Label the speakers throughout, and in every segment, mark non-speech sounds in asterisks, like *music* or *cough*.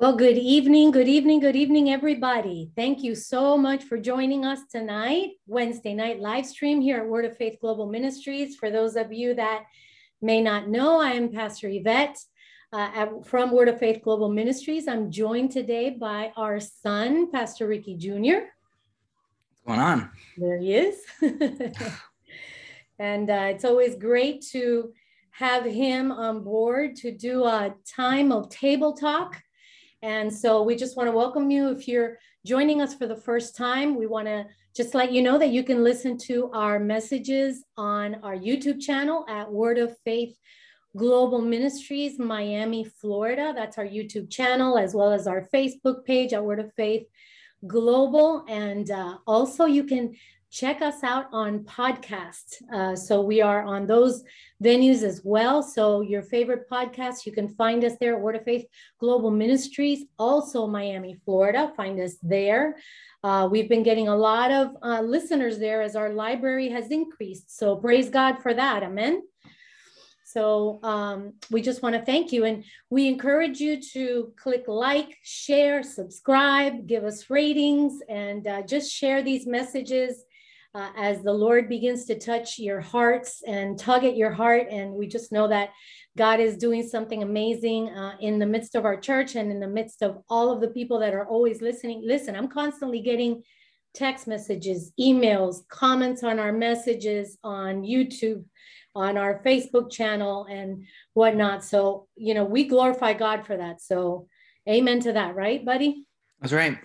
Speaker 1: Well, good evening, good evening, good evening, everybody. Thank you so much for joining us tonight, Wednesday night live stream here at Word of Faith Global Ministries. For those of you that may not know, I am Pastor Yvette uh, at, from Word of Faith Global Ministries. I'm joined today by our son, Pastor Ricky Jr.
Speaker 2: What's going on?
Speaker 1: There he is. *laughs* and uh, it's always great to have him on board to do a time of table talk and so we just want to welcome you. If you're joining us for the first time, we want to just let you know that you can listen to our messages on our YouTube channel at Word of Faith Global Ministries, Miami, Florida. That's our YouTube channel, as well as our Facebook page at Word of Faith Global. And uh, also, you can check us out on podcasts. Uh, so we are on those venues as well. So your favorite podcast, you can find us there Word of Faith Global Ministries, also Miami, Florida. Find us there. Uh, we've been getting a lot of uh, listeners there as our library has increased. So praise God for that. Amen. So um, we just want to thank you. And we encourage you to click like, share, subscribe, give us ratings, and uh, just share these messages uh, as the Lord begins to touch your hearts and tug at your heart. And we just know that God is doing something amazing uh, in the midst of our church and in the midst of all of the people that are always listening. Listen, I'm constantly getting text messages, emails, comments on our messages on YouTube, on our Facebook channel, and whatnot. So, you know, we glorify God for that. So, amen to that, right, buddy?
Speaker 2: That's right.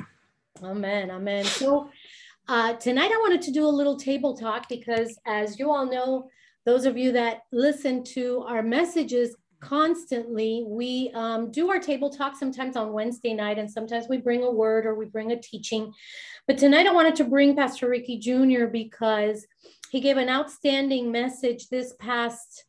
Speaker 1: Amen. Amen. So, uh, tonight, I wanted to do a little table talk because, as you all know, those of you that listen to our messages constantly, we um, do our table talk sometimes on Wednesday night, and sometimes we bring a word or we bring a teaching. But tonight, I wanted to bring Pastor Ricky Jr. because he gave an outstanding message this past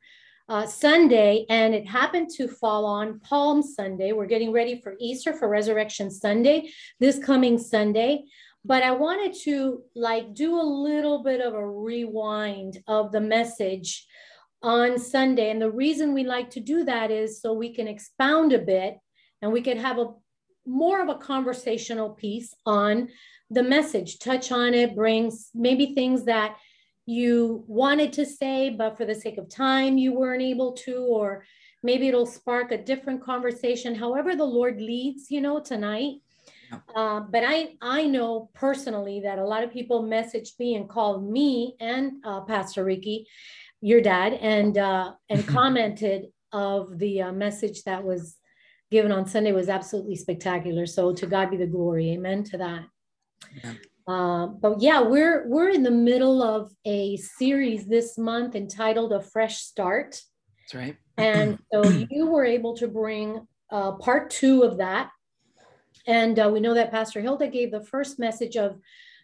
Speaker 1: uh, Sunday, and it happened to fall on Palm Sunday. We're getting ready for Easter, for Resurrection Sunday, this coming Sunday but I wanted to like do a little bit of a rewind of the message on Sunday. And the reason we like to do that is so we can expound a bit and we can have a more of a conversational piece on the message, touch on it, brings maybe things that you wanted to say, but for the sake of time, you weren't able to, or maybe it'll spark a different conversation. However, the Lord leads, you know, tonight. Uh, but I, I know personally that a lot of people messaged me and called me and uh, Pastor Ricky, your dad, and uh, and *laughs* commented of the uh, message that was given on Sunday was absolutely spectacular. So to God be the glory, Amen to that. Yeah. Uh, but yeah, we're we're in the middle of a series this month entitled "A Fresh Start."
Speaker 2: That's right.
Speaker 1: and *clears throat* so you were able to bring uh, part two of that and uh, we know that Pastor Hilda gave the first message of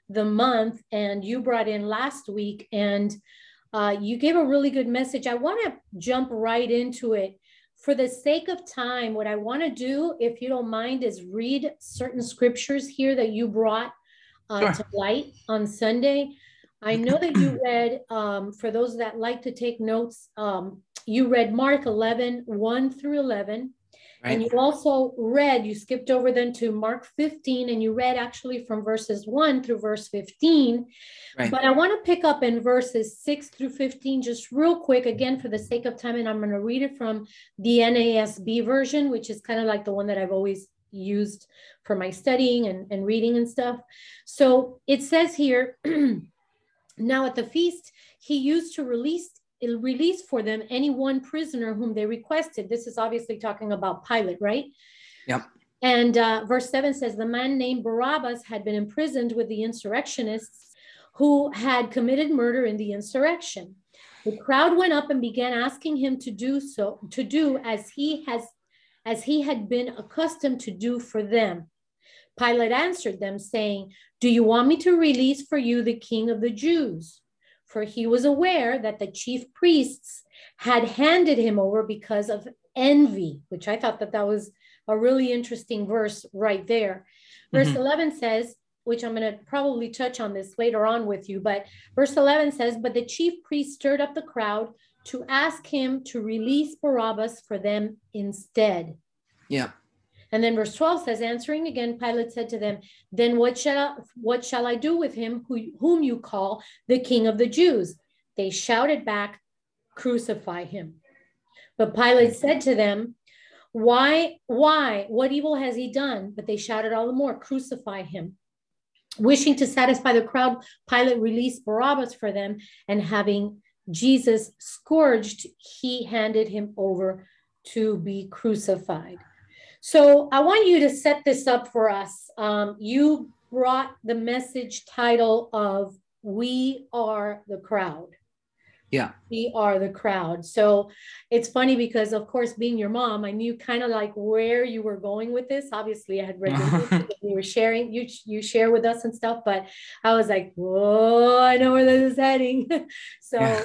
Speaker 1: the month, and you brought in last week, and uh, you gave a really good message. I want to jump right into it. For the sake of time, what I want to do, if you don't mind, is read certain scriptures here that you brought uh, sure. to light on Sunday. I know that you *clears throat* read, um, for those that like to take notes, um, you read Mark 11, 1 through 11. Right. And you also read, you skipped over then to Mark 15, and you read actually from verses 1 through verse 15. Right. But I want to pick up in verses 6 through 15 just real quick, again, for the sake of time. And I'm going to read it from the NASB version, which is kind of like the one that I've always used for my studying and, and reading and stuff. So it says here, *clears throat* now at the feast, he used to release release for them any one prisoner whom they requested. This is obviously talking about Pilate, right?
Speaker 2: Yep.
Speaker 1: And uh, verse 7 says the man named Barabbas had been imprisoned with the insurrectionists who had committed murder in the insurrection. The crowd went up and began asking him to do so, to do as he has as he had been accustomed to do for them. Pilate answered them, saying, Do you want me to release for you the king of the Jews? For he was aware that the chief priests had handed him over because of envy, which I thought that that was a really interesting verse right there. Verse mm-hmm. 11 says, which I'm going to probably touch on this later on with you, but verse 11 says, But the chief priest stirred up the crowd to ask him to release Barabbas for them instead.
Speaker 2: Yeah.
Speaker 1: And then verse 12 says, answering again, Pilate said to them, Then what shall I, what shall I do with him who, whom you call the king of the Jews? They shouted back, Crucify him. But Pilate said to them, Why, why? What evil has he done? But they shouted all the more, Crucify him. Wishing to satisfy the crowd, Pilate released Barabbas for them, and having Jesus scourged, he handed him over to be crucified. So I want you to set this up for us. Um, you brought the message title of We Are the Crowd.
Speaker 2: Yeah.
Speaker 1: We are the crowd. So it's funny because, of course, being your mom, I knew kind of like where you were going with this. Obviously, I had read *laughs* you were sharing, you you share with us and stuff, but I was like, whoa, I know where this is heading. *laughs* so yeah.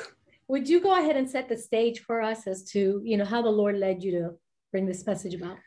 Speaker 1: would you go ahead and set the stage for us as to, you know, how the Lord led you to bring this message about?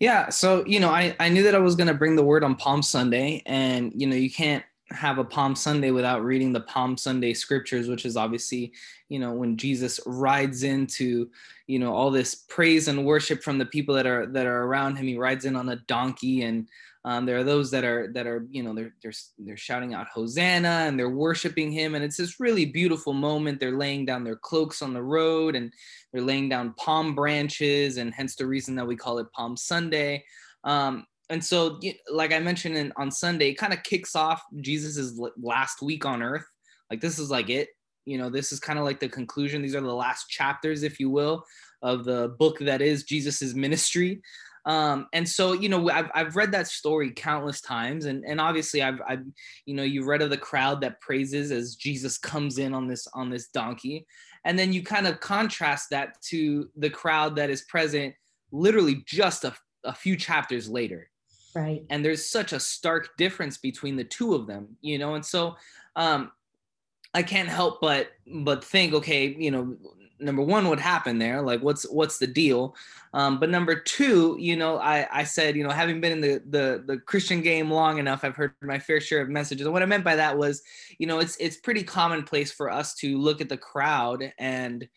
Speaker 2: Yeah. So, you know, I, I knew that I was going to bring the word on Palm Sunday and, you know, you can't have a Palm Sunday without reading the Palm Sunday scriptures, which is obviously, you know, when Jesus rides into, you know, all this praise and worship from the people that are that are around him. He rides in on a donkey, and um, there are those that are that are, you know, they're they're they're shouting out Hosanna and they're worshiping him, and it's this really beautiful moment. They're laying down their cloaks on the road, and they're laying down palm branches, and hence the reason that we call it Palm Sunday. Um, and so like i mentioned in, on sunday it kind of kicks off jesus's last week on earth. Like this is like it. You know this is kind of like the conclusion. These are the last chapters if you will of the book that is jesus's ministry um, and so you know I've, I've read that story countless times and, and obviously I've, I've you know you've read of the crowd that praises as jesus comes in on this on this donkey. And then you kind of contrast that to the crowd that is present literally just a, a few chapters later.
Speaker 1: Right.
Speaker 2: And there's such a stark difference between the two of them you know? And so um i can't help but but think okay you know number one what happened there like what's what's the deal? Um, but number two you know i i said you know having been in the, the the christian game long enough i've heard my fair share of messages. And what i meant by that was you know it's it's pretty commonplace for us to look at the crowd and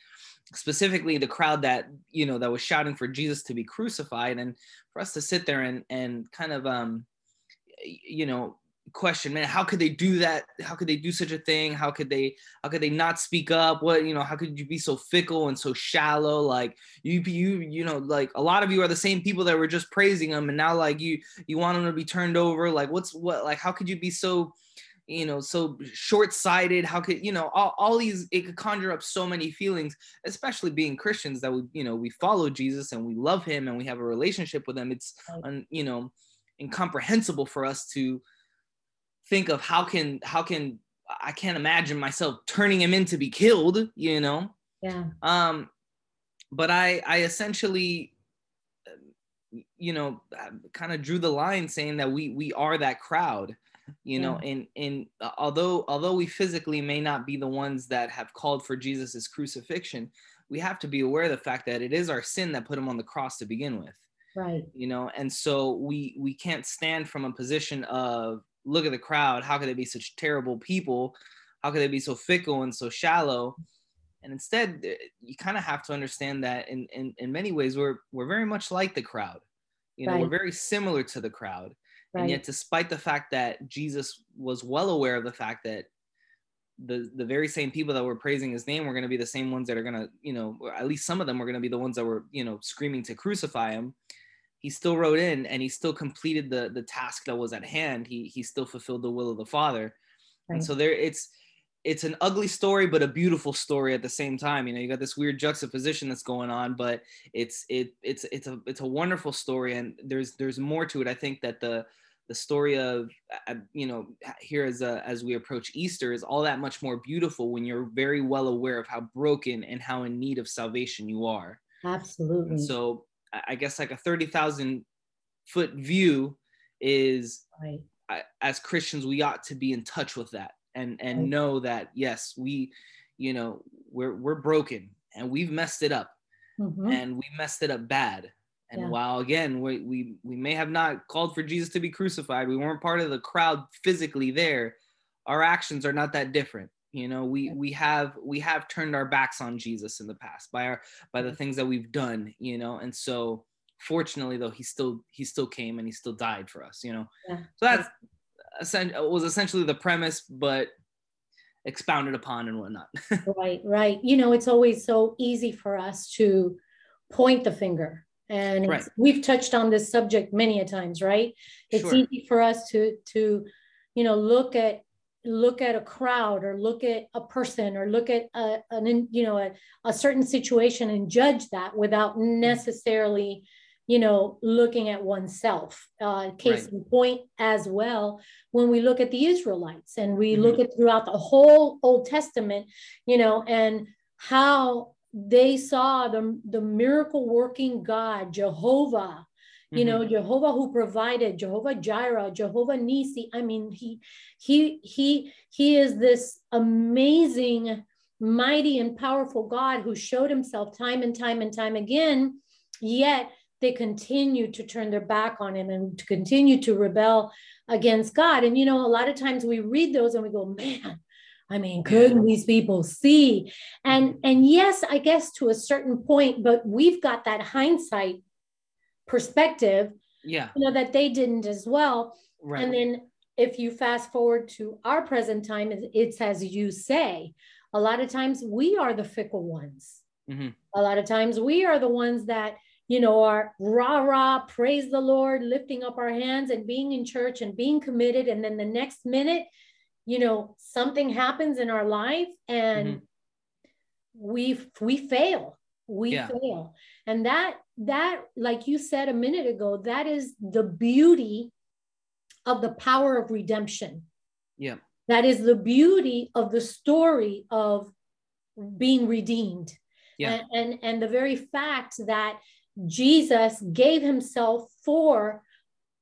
Speaker 2: specifically the crowd that you know that was shouting for jesus to be crucified and for us to sit there and and kind of um you know question man how could they do that? How could they do such a thing? How could they how could they not speak up? What you know how could you be so fickle and so shallow? Like you you you know like a lot of you are the same people that were just praising them and now like you you want them to be turned over? Like what's what like how could you be so you know so short-sighted? How could you know all, all these it could conjure up so many feelings especially being christians that we you know we follow jesus and we love him and we have a relationship with him. It's un, you know incomprehensible for us to think of how can how can i can't imagine myself turning him in to be killed you know?
Speaker 1: Yeah.
Speaker 2: Um but i i essentially you know kind of drew the line saying that we we are that crowd you know? Yeah. and and uh, although although we physically may not be the ones that have called for jesus's crucifixion we have to be aware of the fact that it is our sin that put him on the cross to begin with.
Speaker 1: Right.
Speaker 2: You know and so we we can't stand from a position of look at the crowd how could they be such terrible people how could they be so fickle and so shallow and instead uh, you kind of have to understand that in, in in many ways we're we're very much like the crowd you know right. we're very similar to the crowd Right. And yet, despite the fact that Jesus was well aware of the fact that the the very same people that were praising his name were going to be the same ones that are going to, you know, at least some of them were going to be the ones that were, you know, screaming to crucify him. He still wrote in and he still completed the the task that was at hand. He he still fulfilled the will of the Father. Right. And so there it's it's an ugly story but a beautiful story at the same time you know you got this weird juxtaposition that's going on but it's it it's it's a it's a wonderful story and there's there's more to it i think that the the story of uh, you know here as a, as we approach easter is all that much more beautiful when you're very well aware of how broken and how in need of salvation you are
Speaker 1: absolutely
Speaker 2: and so i guess like a 30,000 foot view is
Speaker 1: right.
Speaker 2: as christians we ought to be in touch with that and and right. know that yes we you know we're we're broken and we've messed it up mm-hmm. and we messed it up bad and yeah. while again we, we we may have not called for jesus to be crucified we weren't part of the crowd physically there our actions are not that different you know we we have we have turned our backs on jesus in the past by our by the mm-hmm. things that we've done you know and so fortunately though he still he still came and he still died for us you know
Speaker 1: Yeah.
Speaker 2: so that's was essentially the premise but expounded upon and whatnot *laughs*
Speaker 1: right right you know it's always so easy for us to point the finger and
Speaker 2: Right.
Speaker 1: we've touched on this subject many a times right it's
Speaker 2: Sure.
Speaker 1: easy for us to to you know look at look at a crowd or look at a person or look at a, an you know a, a certain situation and judge that without necessarily you know looking at oneself uh case
Speaker 2: Right.
Speaker 1: in point as well when we look at the israelites and we look at throughout the whole old testament you know and how they saw the, the miracle working god jehovah you know mm-hmm. jehovah who provided jehovah jireh jehovah nisi. I mean he he he he is this amazing mighty and powerful god who showed himself time and time and time again yet they continue to turn their back on him and to continue to rebel against god. And you know a lot of times we read those and we go man i mean couldn't these people see? And mm-hmm. and yes i guess to a certain point but we've got that hindsight perspective
Speaker 2: yeah.
Speaker 1: you know that they didn't as well.
Speaker 2: Right.
Speaker 1: And then if you fast forward to our present time it's- as you say a lot of times we are the fickle ones.
Speaker 2: Mhm.
Speaker 1: a lot of times we are the ones that you know are rah rah praise the lord lifting up our hands and being in church and being committed. And then the next minute you know something happens in our life and
Speaker 2: Mhm.
Speaker 1: we we fail. We
Speaker 2: Yeah.
Speaker 1: fail. And that that like you said a minute ago that is the beauty of the power of redemption
Speaker 2: yeah
Speaker 1: that is the beauty of the story of being redeemed
Speaker 2: Yeah.
Speaker 1: and, and and the very fact that jesus gave himself for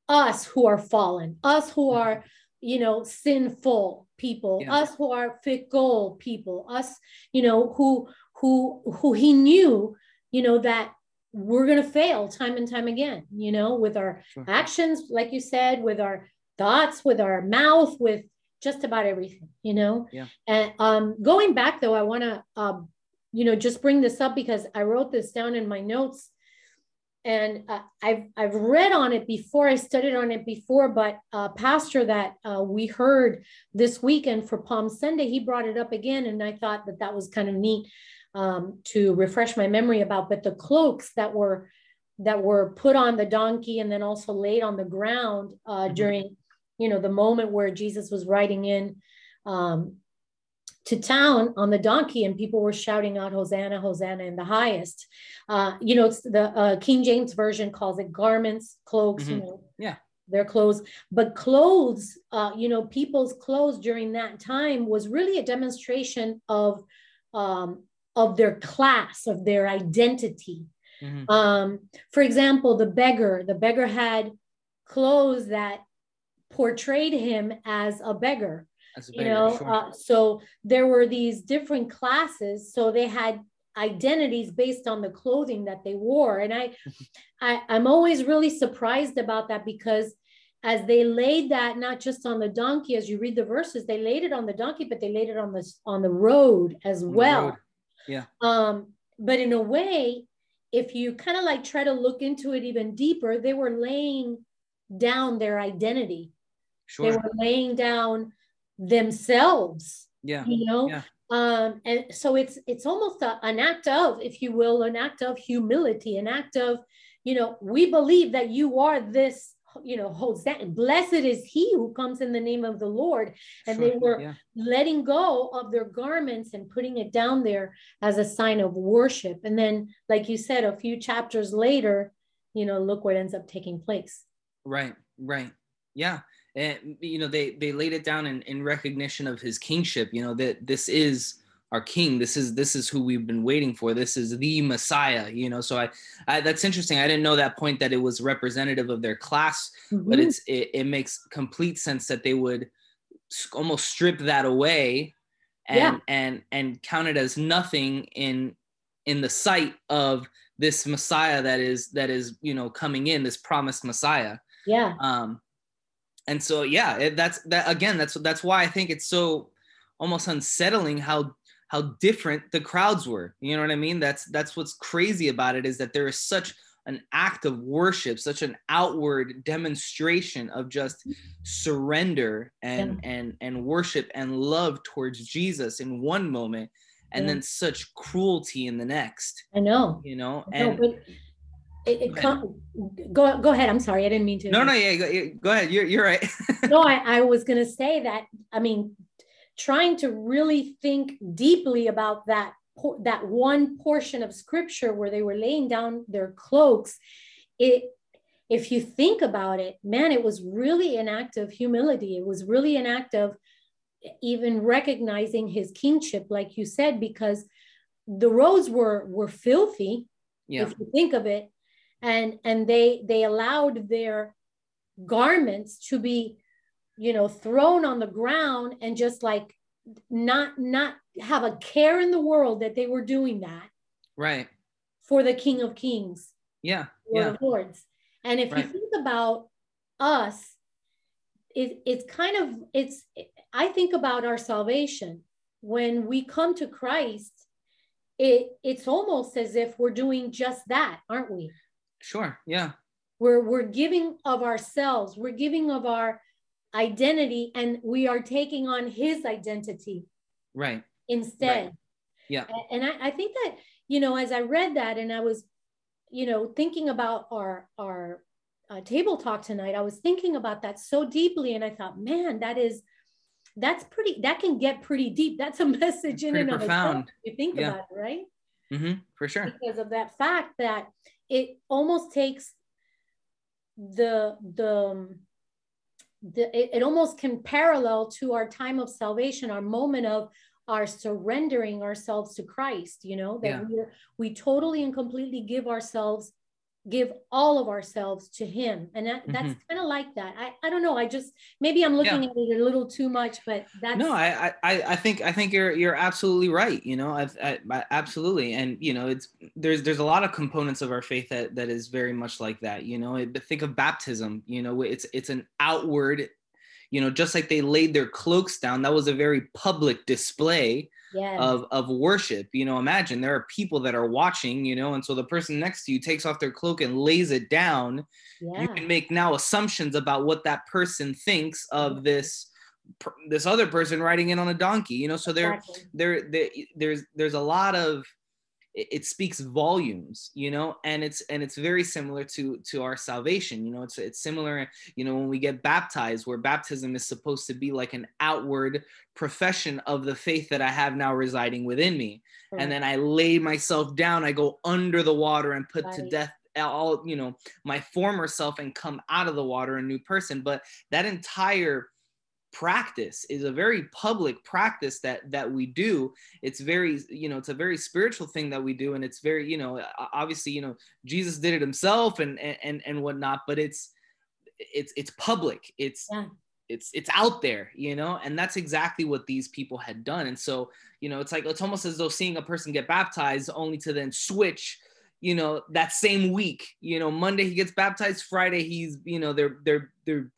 Speaker 1: us who are fallen us who mm-hmm. are you know sinful people
Speaker 2: Yeah.
Speaker 1: us who are fickle people us you know who who who he knew you know that we're going to fail time and time again you know with our
Speaker 2: Sure.
Speaker 1: actions like you said with our thoughts with our mouth with just about everything you know
Speaker 2: Yeah.
Speaker 1: and um going back though i want to um you know just bring this up because i wrote this down in my notes and uh, I've I've read on it before. I studied on it before, but a pastor that uh, we heard this weekend for Palm Sunday, he brought it up again, and I thought that that was kind of neat um, to refresh my memory about. But the cloaks that were that were put on the donkey and then also laid on the ground uh,
Speaker 2: Mhm.
Speaker 1: during, you know, the moment where Jesus was riding in um, to town on the donkey, and people were shouting out "Hosanna, Hosanna" in the highest. Uh, you know, it's the uh, King James version calls it garments, cloaks. You
Speaker 2: Mhm.
Speaker 1: know,
Speaker 2: Yeah.
Speaker 1: their clothes, but clothes. Uh, you know, people's clothes during that time was really a demonstration of um, of their class, of their identity.
Speaker 2: Mhm.
Speaker 1: Um, for example, the beggar, the beggar had clothes that portrayed him as a beggar
Speaker 2: That's a
Speaker 1: you know
Speaker 2: sure.
Speaker 1: uh, so there were these different classes so they had identities based on the clothing that they wore and i, *laughs* I i'm always really surprised about that because as they laid that not just on the donkey as you read the verses they laid it on the donkey but they laid it on the on the road as well.
Speaker 2: Yeah.
Speaker 1: um but in a way if you kind of like try to look into it even deeper they were laying down their identity
Speaker 2: Sure.
Speaker 1: they were laying down themselves
Speaker 2: yeah
Speaker 1: you know
Speaker 2: Yeah.
Speaker 1: um and so it's it's almost a, an act of if you will an act of humility an act of you know we believe that you are this you know hosanna blessed is he who comes in the name of the lord. And they were
Speaker 2: yeah.
Speaker 1: letting go of their garments and putting it down there as a sign of worship. And then like you said a few chapters later you know look what ends up taking place.
Speaker 2: Right, right. Yeah. And you know, they they laid it down in, in recognition of his kingship, you know, that this is our king. This is this is who we've been waiting for. This is the Messiah, you know. So I, I that's interesting. I didn't know that point that it was representative of their class, but
Speaker 1: Mhm.
Speaker 2: it's it, it makes complete sense that they would almost strip that away and
Speaker 1: Yeah.
Speaker 2: and and count it as nothing in in the sight of this Messiah that is that is, you know, coming in, this promised Messiah
Speaker 1: yeah
Speaker 2: um and so yeah it, that's that again that's that's why i think it's so almost unsettling how how different the crowds were you know what i mean that's that's what's crazy about it is that there is such an act of worship, such an outward demonstration of just surrender and yeah. and and worship and love towards Jesus in one moment, and yeah. then such cruelty in the next.
Speaker 1: I know.
Speaker 2: You know, and
Speaker 1: no, it, it come, go go ahead. I'm sorry, I didn't mean to.
Speaker 2: No, no, yeah, go, go ahead. You're you're right.
Speaker 1: no, *laughs* I, I was gonna say that. I mean, trying to really think deeply about that that one portion of scripture where they were laying down their cloaks, it if you think about it, man, it was really an act of humility. It was really an act of even recognizing his kingship, like you said, because the roads were were filthy. Yeah. If you think of it, and and they they allowed their garments to be you know thrown on the ground and just like not not have a care in the world that they were doing that
Speaker 2: right
Speaker 1: for the king of kings
Speaker 2: yeah Lord
Speaker 1: yeah. of lords and if right. you think about us it, it's kind of it's i think about our salvation when we come to christ it it's almost as if we're doing just that aren't we
Speaker 2: Sure. Yeah.
Speaker 1: We're we're giving of ourselves, we're giving of our identity, and we are taking on his identity.
Speaker 2: Right.
Speaker 1: Instead. Right.
Speaker 2: Yeah.
Speaker 1: And I, I think that, you know, as I read that and I was, you know, thinking about our our uh, table talk tonight, I was thinking about that so deeply, and I thought, man, that is that's pretty that can get pretty deep that's a *laughs* message in and profound. of itself you think yeah. about it right
Speaker 2: mm-hmm, for sure
Speaker 1: because of that fact that it almost takes the the the it, it almost can parallel to our time of salvation our moment of our surrendering ourselves to christ you know that yeah. we we totally and completely give ourselves give all of ourselves to him and that, that's mm-hmm. kind of like that I, I don't know i just maybe i'm looking yeah. at it a little too much but that's
Speaker 2: no I, I i think i think you're you're absolutely right you know I've, I, I absolutely and you know it's there's there's a lot of components of our faith that that is very much like that you know but think of baptism you know it's it's an outward you know just like they laid their cloaks down that was a very public display yes. of of worship you know imagine there are people that are watching you know and so the person next to you takes off their cloak and lays it down yeah. you can make now assumptions about what that person thinks of mm-hmm. this this other person riding in on a donkey you know so there exactly. there, there there's there's a lot of it, it speaks volumes you know and it's and it's very similar to to our salvation you know it's it's similar you know when we get baptized where baptism is supposed to be like an outward profession of the faith that i have now residing within me right. and then i lay myself down i go under the water and put right. to death all you know my former self and come out of the water a new person but that entire practice is a very public practice that that we do. It's very you know it's a very spiritual thing that we do and it's very you know obviously you know jesus did it himself and and and whatnot but it's it's it's public. It's yeah. it's it's out there you know and that's exactly what these people had done. And so you know it's like it's almost as though seeing a person get baptized only to then switch you know that same week. You know monday he gets baptized friday he's you know they're they're they're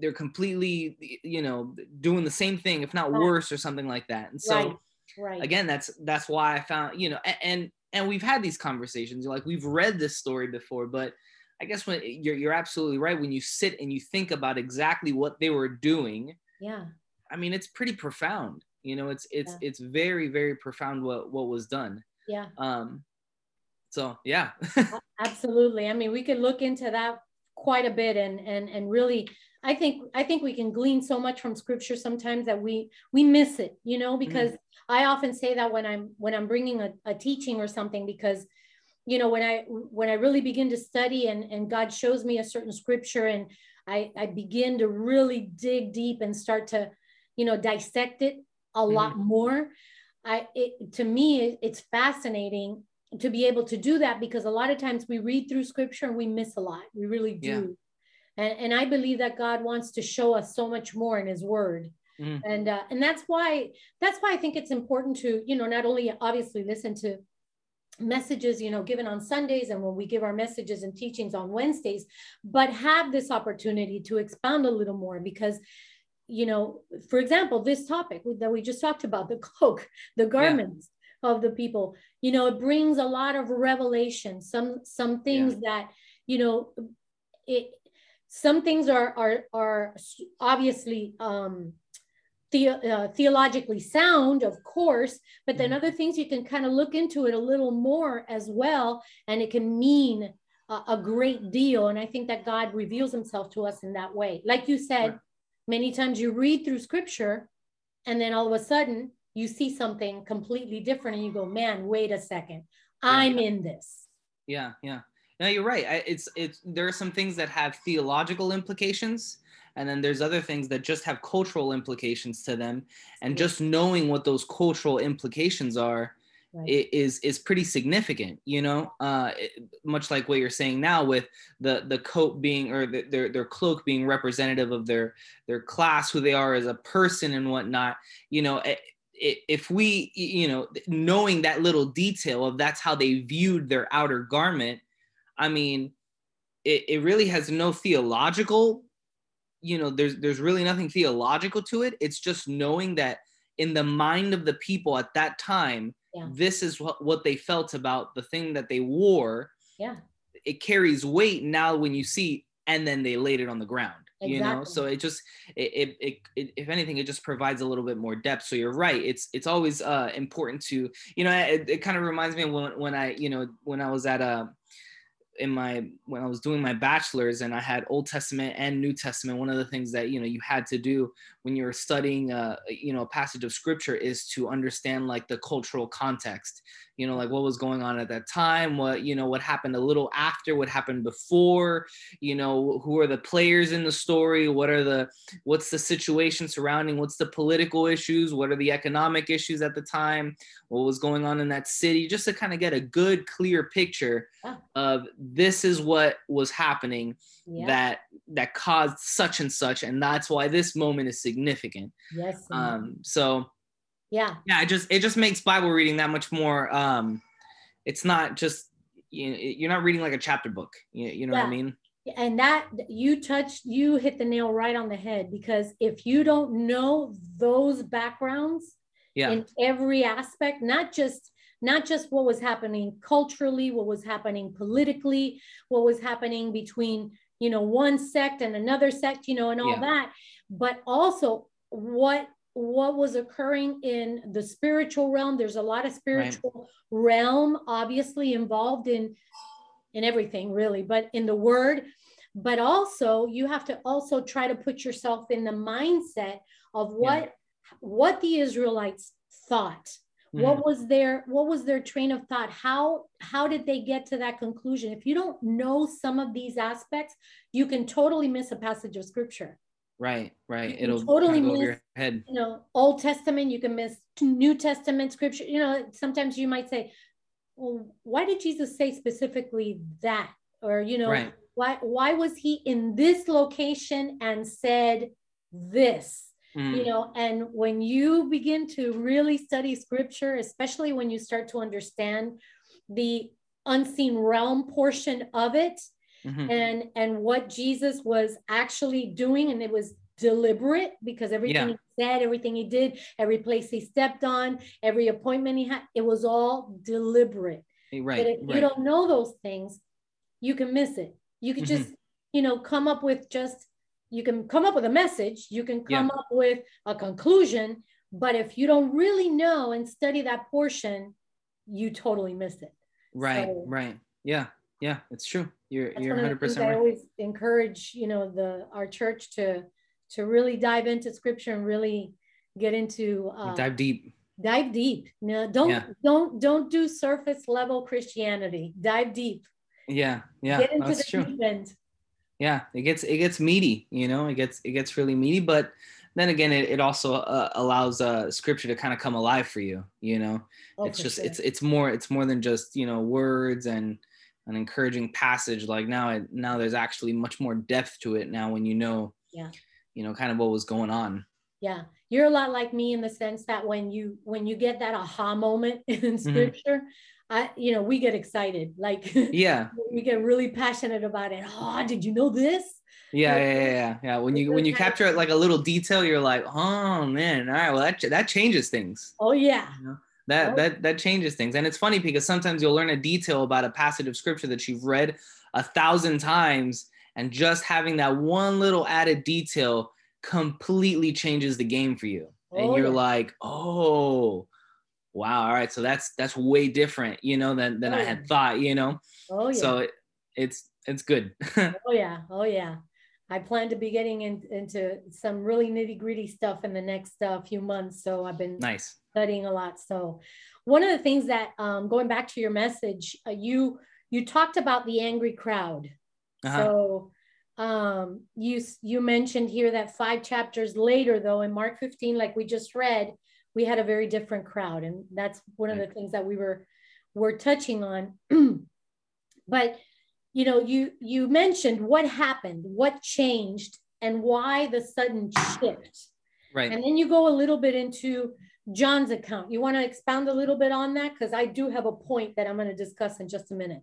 Speaker 2: they're completely you know doing the same thing if not worse or something like that and so right. Right. again that's that's why i found you know and and we've had these conversations like we've read this story before but i guess when you're, you're absolutely right when you sit and you think about exactly what they were doing
Speaker 1: yeah
Speaker 2: i mean it's pretty profound you know it's it's yeah. it's very very profound what what was done
Speaker 1: yeah
Speaker 2: um so yeah *laughs*
Speaker 1: absolutely i mean we could look into that quite a bit and and and really I think I think we can glean so much from scripture sometimes that we we miss it, you know, mm-hmm. because mm-hmm. I often say that when I'm when I'm bringing a, a teaching or something because you know when I when I really begin to study and and God shows me a certain scripture and I I begin to really dig deep and start to you know dissect it a mm-hmm. lot more. I it to me it, it's fascinating to be able to do that because a lot of times we read through scripture and we miss a lot. We really do. Yeah and, and i believe that god wants to show us so much more in his word mm. and uh, and that's why that's why i think it's important to you know not only obviously listen to messages you know given on sundays and when we give our messages and teachings on wednesdays but have this opportunity to expound a little more because you know for example this topic that we just talked about the cloak the garments. Of the people you know, it brings a lot of revelation. Some some things yeah. that you know, it some things are are are obviously um, the, uh, theologically sound, of course, but then mm-hmm. other things you can kind of look into it a little more as well, and it can mean a, a great deal. And I think that God reveals Himself to us in that way. Like you said, right. many times you read through Scripture, and then all of a sudden you see something completely different, and you go, "Man, wait a second, I'm in this."
Speaker 2: Yeah, yeah. No, you're right. I, it's it's there are some things that have theological implications, and then there's other things that just have cultural implications to them. And just knowing what those cultural implications are right. is is pretty significant. You know, uh, much like what you're saying now with the the coat being or the, their their cloak being representative of their their class, who they are as a person, and whatnot. You know. It, if we you know knowing that little detail of that's how they viewed their outer garment I mean, it, it really has no theological, you know, there's there's really nothing theological to it. It's just knowing that in the mind of the people at that time, yeah. this is what, what they felt about the thing that they wore.
Speaker 1: Yeah.
Speaker 2: It carries weight now when you see, and then they laid it on the ground. Exactly. you know? So it just it, it, it, if anything it just provides a little bit more depth. So you're right. It's it's always uh important to you know it, it kind of reminds me when, when i you know when i was at a uh, in my when I was doing my bachelor's and I had Old Testament and New Testament, one of the things that you know you had to do when you were studying uh, you know a passage of scripture is to understand like the cultural context. You know like what was going on at that time what you know what happened a little after what happened before you know who are the players in the story what are the what's the situation surrounding what's the political issues what are the economic issues at the time what was going on in that city just to kind of get a good clear picture of this is what was happening yeah. that that caused such and such and that's why this moment is significant
Speaker 1: yes
Speaker 2: um so
Speaker 1: yeah
Speaker 2: yeah it just it just makes bible reading that much more um it's not just you know, you're not reading like a chapter book you, you know yeah. what i mean
Speaker 1: and that you touched you hit the nail right on the head because if you don't know those backgrounds
Speaker 2: yeah.
Speaker 1: in every aspect not just not just what was happening culturally what was happening politically what was happening between you know one sect and another sect you know and all yeah. that but also what what was occurring in the spiritual realm there's a lot of spiritual right. realm obviously involved in in everything really but in the word but also you have to also try to put yourself in the mindset of what yeah. what the israelites thought mm-hmm. what was their what was their train of thought how how did they get to that conclusion if you don't know some of these aspects you can totally miss a passage of scripture
Speaker 2: Right, right. It'll
Speaker 1: totally miss,
Speaker 2: your head.
Speaker 1: You know, Old Testament, you can miss New Testament scripture. You know, sometimes you might say, well, why did Jesus say specifically that? Or, you know, right. why why was he in this location and said this? Mm. You know, and when you begin to really study scripture, especially when you start to understand the unseen realm portion of it, mm-hmm. and and what Jesus was actually doing, and it was deliberate because everything yeah. he said, everything he did, every place he stepped on, every appointment he had, it was all deliberate.
Speaker 2: Right.
Speaker 1: But if
Speaker 2: right.
Speaker 1: you don't know those things, you can miss it. You can mm-hmm. just, you know, come up with just you can come up with a message, you can come yeah. up with a conclusion, but if you don't really know and study that portion, you totally miss it.
Speaker 2: Right, so, right. Yeah, yeah, it's true. You're you're 100 percent
Speaker 1: right. I always encourage you know the our church to to really dive into scripture and really get into
Speaker 2: uh, dive deep.
Speaker 1: Dive deep. No, don't yeah. don't don't do surface level Christianity. Dive deep.
Speaker 2: Yeah, yeah, get into that's the true. deep end. Yeah, it gets it gets meaty. You know, it gets it gets really meaty, but then again it, it also uh, allows uh, scripture to kind of come alive for you you know oh, it's just sure. it's it's more it's more than just you know words and an encouraging passage like now it, now there's actually much more depth to it now when you know
Speaker 1: yeah
Speaker 2: you know kind of what was going on
Speaker 1: yeah you're a lot like me in the sense that when you when you get that aha moment *laughs* in mm-hmm. scripture. I, you know, we get excited. Like,
Speaker 2: yeah, *laughs*
Speaker 1: we get really passionate about it. Oh, did you know this?
Speaker 2: Yeah, yeah, yeah, yeah, yeah. When you when you capture it like a little detail, you're like, oh man, all right, well that that changes things.
Speaker 1: Oh yeah.
Speaker 2: You know? that oh. that that changes things and it's funny because sometimes you'll learn a detail about a passage of scripture that you've read a thousand times and just having that one little added detail completely changes the game for you oh, and you're yeah. like oh wow all right so that's that's way different you know than than oh, i had thought you know oh yeah so it, it's it's good *laughs*
Speaker 1: oh yeah oh yeah I plan to be getting in, into some really nitty gritty stuff in the next uh, few months. So I've been
Speaker 2: nice
Speaker 1: studying a lot. So one of the things that um, going back to your message, uh, you you talked about the angry crowd. Uh-huh. So um, you you mentioned here that five chapters later, though, in Mark 15, like we just read, we had a very different crowd, and that's one of the things that we were were touching on. *clears throat* but you know you you mentioned what happened what changed and why the sudden shift.
Speaker 2: Right.
Speaker 1: And then you go a little bit into john's account. You want to expound a little bit on that? Because i do have a point that i'm going to discuss in just a minute.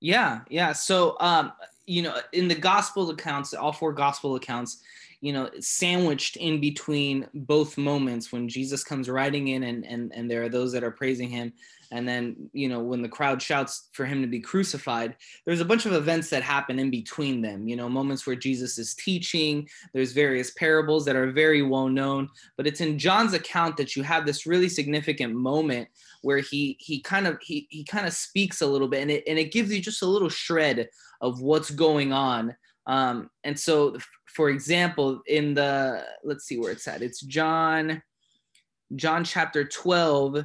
Speaker 2: Yeah yeah. So um you know in the gospel accounts all four gospel accounts you know sandwiched in between both moments when jesus comes riding in and and, and there are those that are praising him. And then you know when the crowd shouts for him to be crucified there's a bunch of events that happen in between them you know moments where jesus is teaching. There's various parables that are very well known but it's in john's account that you have this really significant moment where he he kind of he, he kind of speaks a little bit and it, and it gives you just a little shred of what's going on. Um, and so for example in the let's see where it's at it's john john chapter 12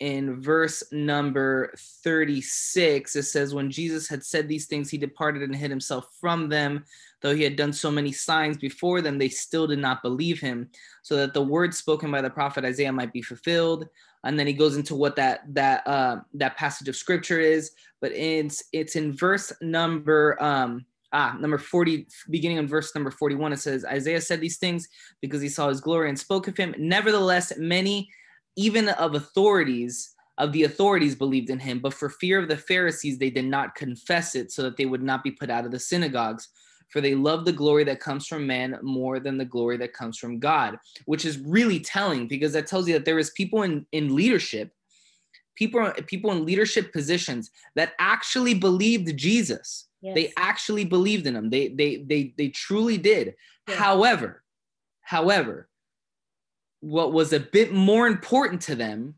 Speaker 2: in verse number 36, it says, When Jesus had said these things, he departed and hid himself from them. Though he had done so many signs before them, they still did not believe him, so that the word spoken by the prophet Isaiah might be fulfilled. And then he goes into what that that uh, that passage of scripture is, but it's it's in verse number um, ah number 40 beginning on verse number 41 it says isaiah said these things because he saw his glory and spoke of him nevertheless many even of authorities of the authorities believed in him, but for fear of the Pharisees, they did not confess it so that they would not be put out of the synagogues. For they love the glory that comes from man more than the glory that comes from God, which is really telling because that tells you that there is people in, in leadership, people, people in leadership positions that actually believed Jesus. Yes. They actually believed in him. They they they they truly did. However, however, what was a bit more important to them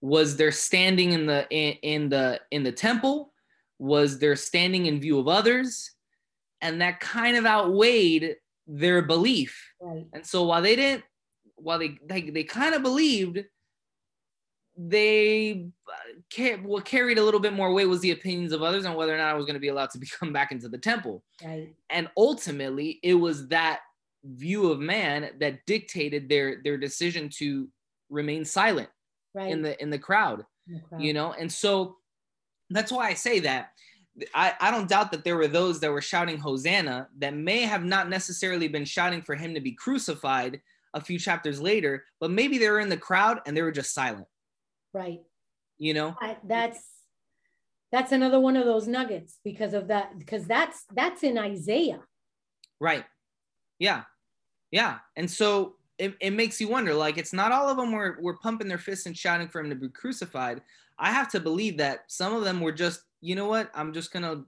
Speaker 2: was their standing in the in, in the in the temple was their standing in view of others and that kind of outweighed their belief right. and so while they didn't while they they, they kind of believed they what carried a little bit more weight was the opinions of others on whether or not I was going to be allowed to *laughs* come back into the temple. Right. And ultimately, it was that view of man that dictated their their decision to remain silent right. in the in the crowd, the crowd. you know and so that's why i say that I, I don't doubt that there were those that were shouting hosanna that may have not necessarily been shouting for him to be crucified a few chapters later but maybe they were in the crowd and they were just silent
Speaker 1: right
Speaker 2: you know
Speaker 1: I, that's that's another one of those nuggets because of that because that's that's in isaiah
Speaker 2: right yeah yeah. And so it, it makes you wonder like, it's not all of them were, were pumping their fists and shouting for him to be crucified. I have to believe that some of them were just, you know what? I'm just to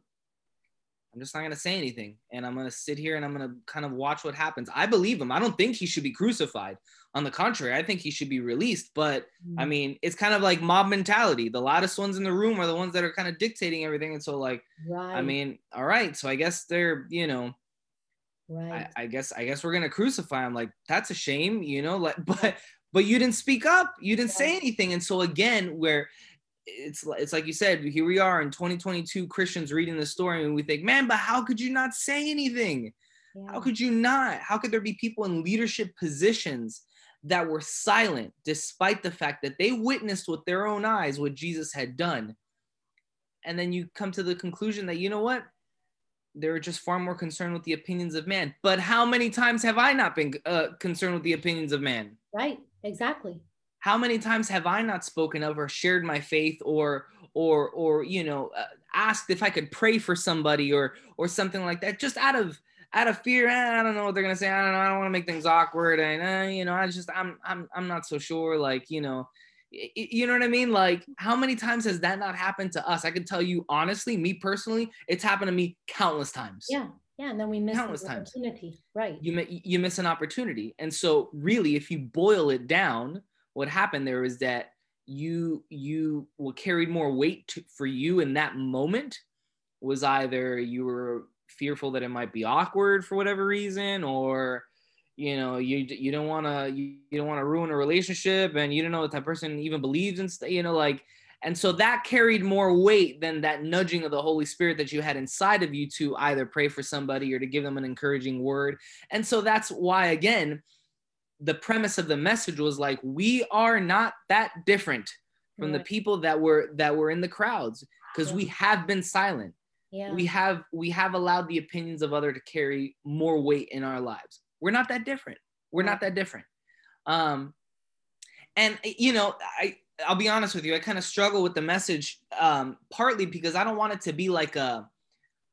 Speaker 2: I'm just not going to say anything. And I'm going to sit here and I'm going to kind of watch what happens. I believe him. I don't think he should be crucified. On the contrary, I think he should be released. But mm-hmm. I mean, it's kind of like mob mentality. The loudest ones in the room are the ones that are kind of dictating everything. And so, like, right. I mean, all right. So I guess they're, you know, Right. I, I guess I guess we're gonna crucify him. Like that's a shame, you know. Like, *laughs* but but you didn't speak up. You didn't say anything. And so again, where it's it's like you said, here we are in 2022, Christians reading the story, and we think, man, but how could you not say anything? Yeah. How could you not? How could there be people in leadership positions that were silent despite the fact that they witnessed with their own eyes what Jesus had done? And then you come to the conclusion that you know what? they're just far more concerned with the opinions of man. But how many times have I not been uh, concerned with the opinions of man?
Speaker 1: Right, exactly.
Speaker 2: How many times have I not spoken of or shared my faith or or or you know uh, asked if I could pray for somebody or or something like that just out of out of fear eh, I don't know what they're gonna say I don't know I don't want to make things awkward and uh, you know I just I'm I'm I'm not so sure like you know you know what I mean? Like, how many times has that not happened to us? I can tell you honestly, me personally, it's happened to me countless times.
Speaker 1: Yeah, yeah, and then we miss
Speaker 2: Countless times.
Speaker 1: opportunity, right?
Speaker 2: You you miss an opportunity, and so really, if you boil it down, what happened there was that you you what carried more weight to, for you in that moment was either you were fearful that it might be awkward for whatever reason, or you know you you don't want to you, you don't want to ruin a relationship and you don't know if that person even believes in you know like and so that carried more weight than that nudging of the holy spirit that you had inside of you to either pray for somebody or to give them an encouraging word. And so that's why again the premise of the message was like we are not that different from the people that were that were in the crowds because
Speaker 1: Yeah.
Speaker 2: we have been silent.
Speaker 1: Yeah,
Speaker 2: we have we have allowed the opinions of other to carry more weight in our lives. We're not that different. We're not that different. Um and you know i i'll be honest with you i kind of struggle with the message um partly because i don't want it to be like a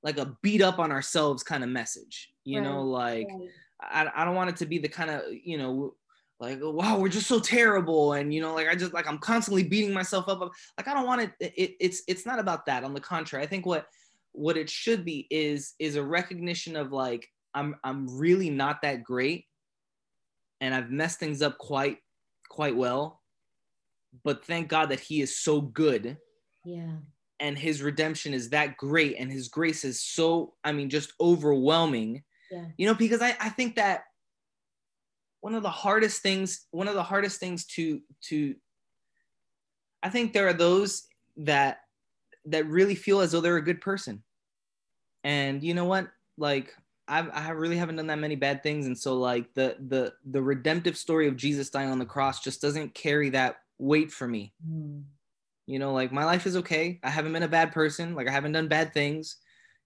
Speaker 2: like a beat up on ourselves kind of message you know like
Speaker 1: right.
Speaker 2: I, I don't want it to be the kind of you know like oh, wow we're just so terrible. And you know like i just like i'm constantly beating myself up. Like i don't want it, it it's it's not about that. On the contrary i think what what it should be is is a recognition of like i'm i'm really not that great. And i've messed things up quite quite well. But thank god that he is so good.
Speaker 1: Yeah,
Speaker 2: and his redemption is that great. And his grace is so i mean just overwhelming
Speaker 1: yeah,
Speaker 2: you know because i i think that one of the hardest things one of the hardest things to to i think there are those that that really feel as though they're a good person. And you know what? Like I've, i really haven't done that many bad things. And so like the the the redemptive story of jesus dying on the cross just doesn't carry that weight for me.
Speaker 1: Mm.
Speaker 2: you know like my life is okay. I haven't been a bad person. Like i haven't done bad things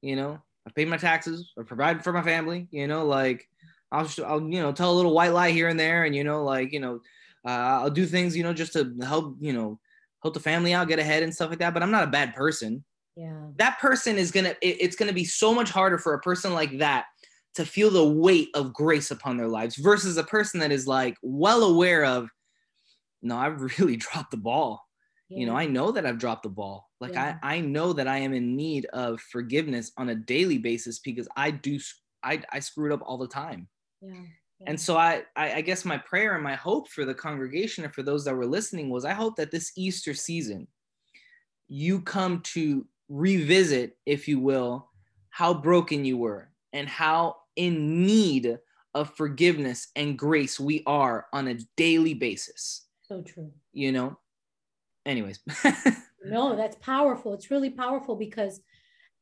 Speaker 2: you know i've paid my taxes i've provided for my family you know like i'll, just, I'll you know tell a little white lie here and there and you know like you know uh, i'll do things you know just to help you know help the family out get ahead and stuff like that but i'm not a bad person.
Speaker 1: Yeah,
Speaker 2: that person is gonna it- it's gonna be so much harder for a person like that to feel the weight of grace upon their lives versus a person that is like well aware of no i've *laughs* really dropped the ball. You know i know that i've dropped the ball like
Speaker 1: Yeah.
Speaker 2: i i know that i am in need of forgiveness on a daily basis because i do I, screw it up all the time
Speaker 1: yeah, yeah.
Speaker 2: and so I, I i guess my prayer and my hope for the congregation and for those that were listening was i hope that this easter season you come to revisit if you will how broken you were and how in need of forgiveness and grace we are on a daily basis
Speaker 1: so true.
Speaker 2: you know anyways *laughs*
Speaker 1: No, that's powerful. It's really powerful because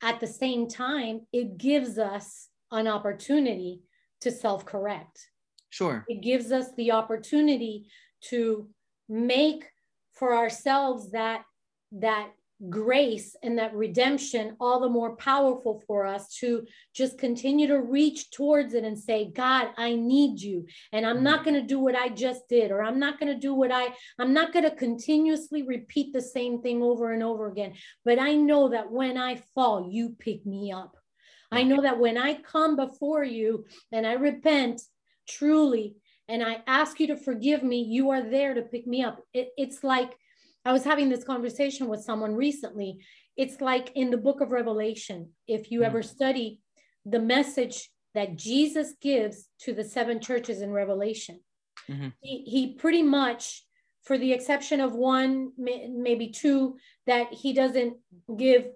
Speaker 1: at the same time, it gives us an opportunity to self correct.
Speaker 2: sure
Speaker 1: It gives us the opportunity to make for ourselves that that grace and that redemption all the more powerful for us to just continue to reach towards it and say god i need you and i'm not going to do what i just did or i'm not going to do what i i'm not going to continuously repeat the same thing over and over again but i know that when i fall you pick me up i know that when i come before you and i repent truly and I ask you to forgive me, you are there to pick me up. It, it's like I was having this conversation with someone recently. It's like in the book of Revelation, if you
Speaker 2: Mhm.
Speaker 1: ever study the message that Jesus gives to the seven churches in Revelation,
Speaker 2: Mhm.
Speaker 1: he, he pretty much, for the exception of one, may- maybe two, that he doesn't give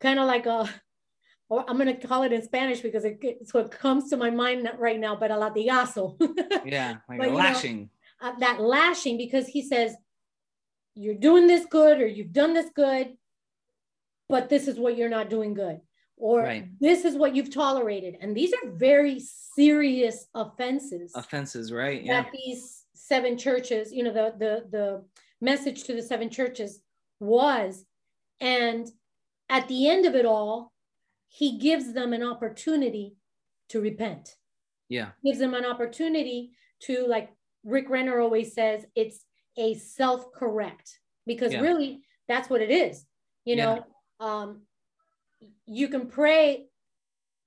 Speaker 1: kind of like a or I'm going to call it in Spanish because it, it's what comes to my mind right now, but a latigazo. *laughs*
Speaker 2: yeah like
Speaker 1: But,
Speaker 2: a
Speaker 1: you know,
Speaker 2: lashing
Speaker 1: uh, that lashing because he says, You're doing this good or you've done this good, but this is what you're not doing good. Or
Speaker 2: Right.
Speaker 1: this is what you've tolerated. And these are very serious offenses
Speaker 2: offenses right yeah
Speaker 1: that these seven churches, you know, the the the message to the seven churches was. And at the end of it all, he gives them an opportunity to repent.
Speaker 2: yeah
Speaker 1: Gives them an opportunity to, like Rick Renner always says, it's a self-correct because
Speaker 2: Yeah.
Speaker 1: really that's what it is. You know, um, you can pray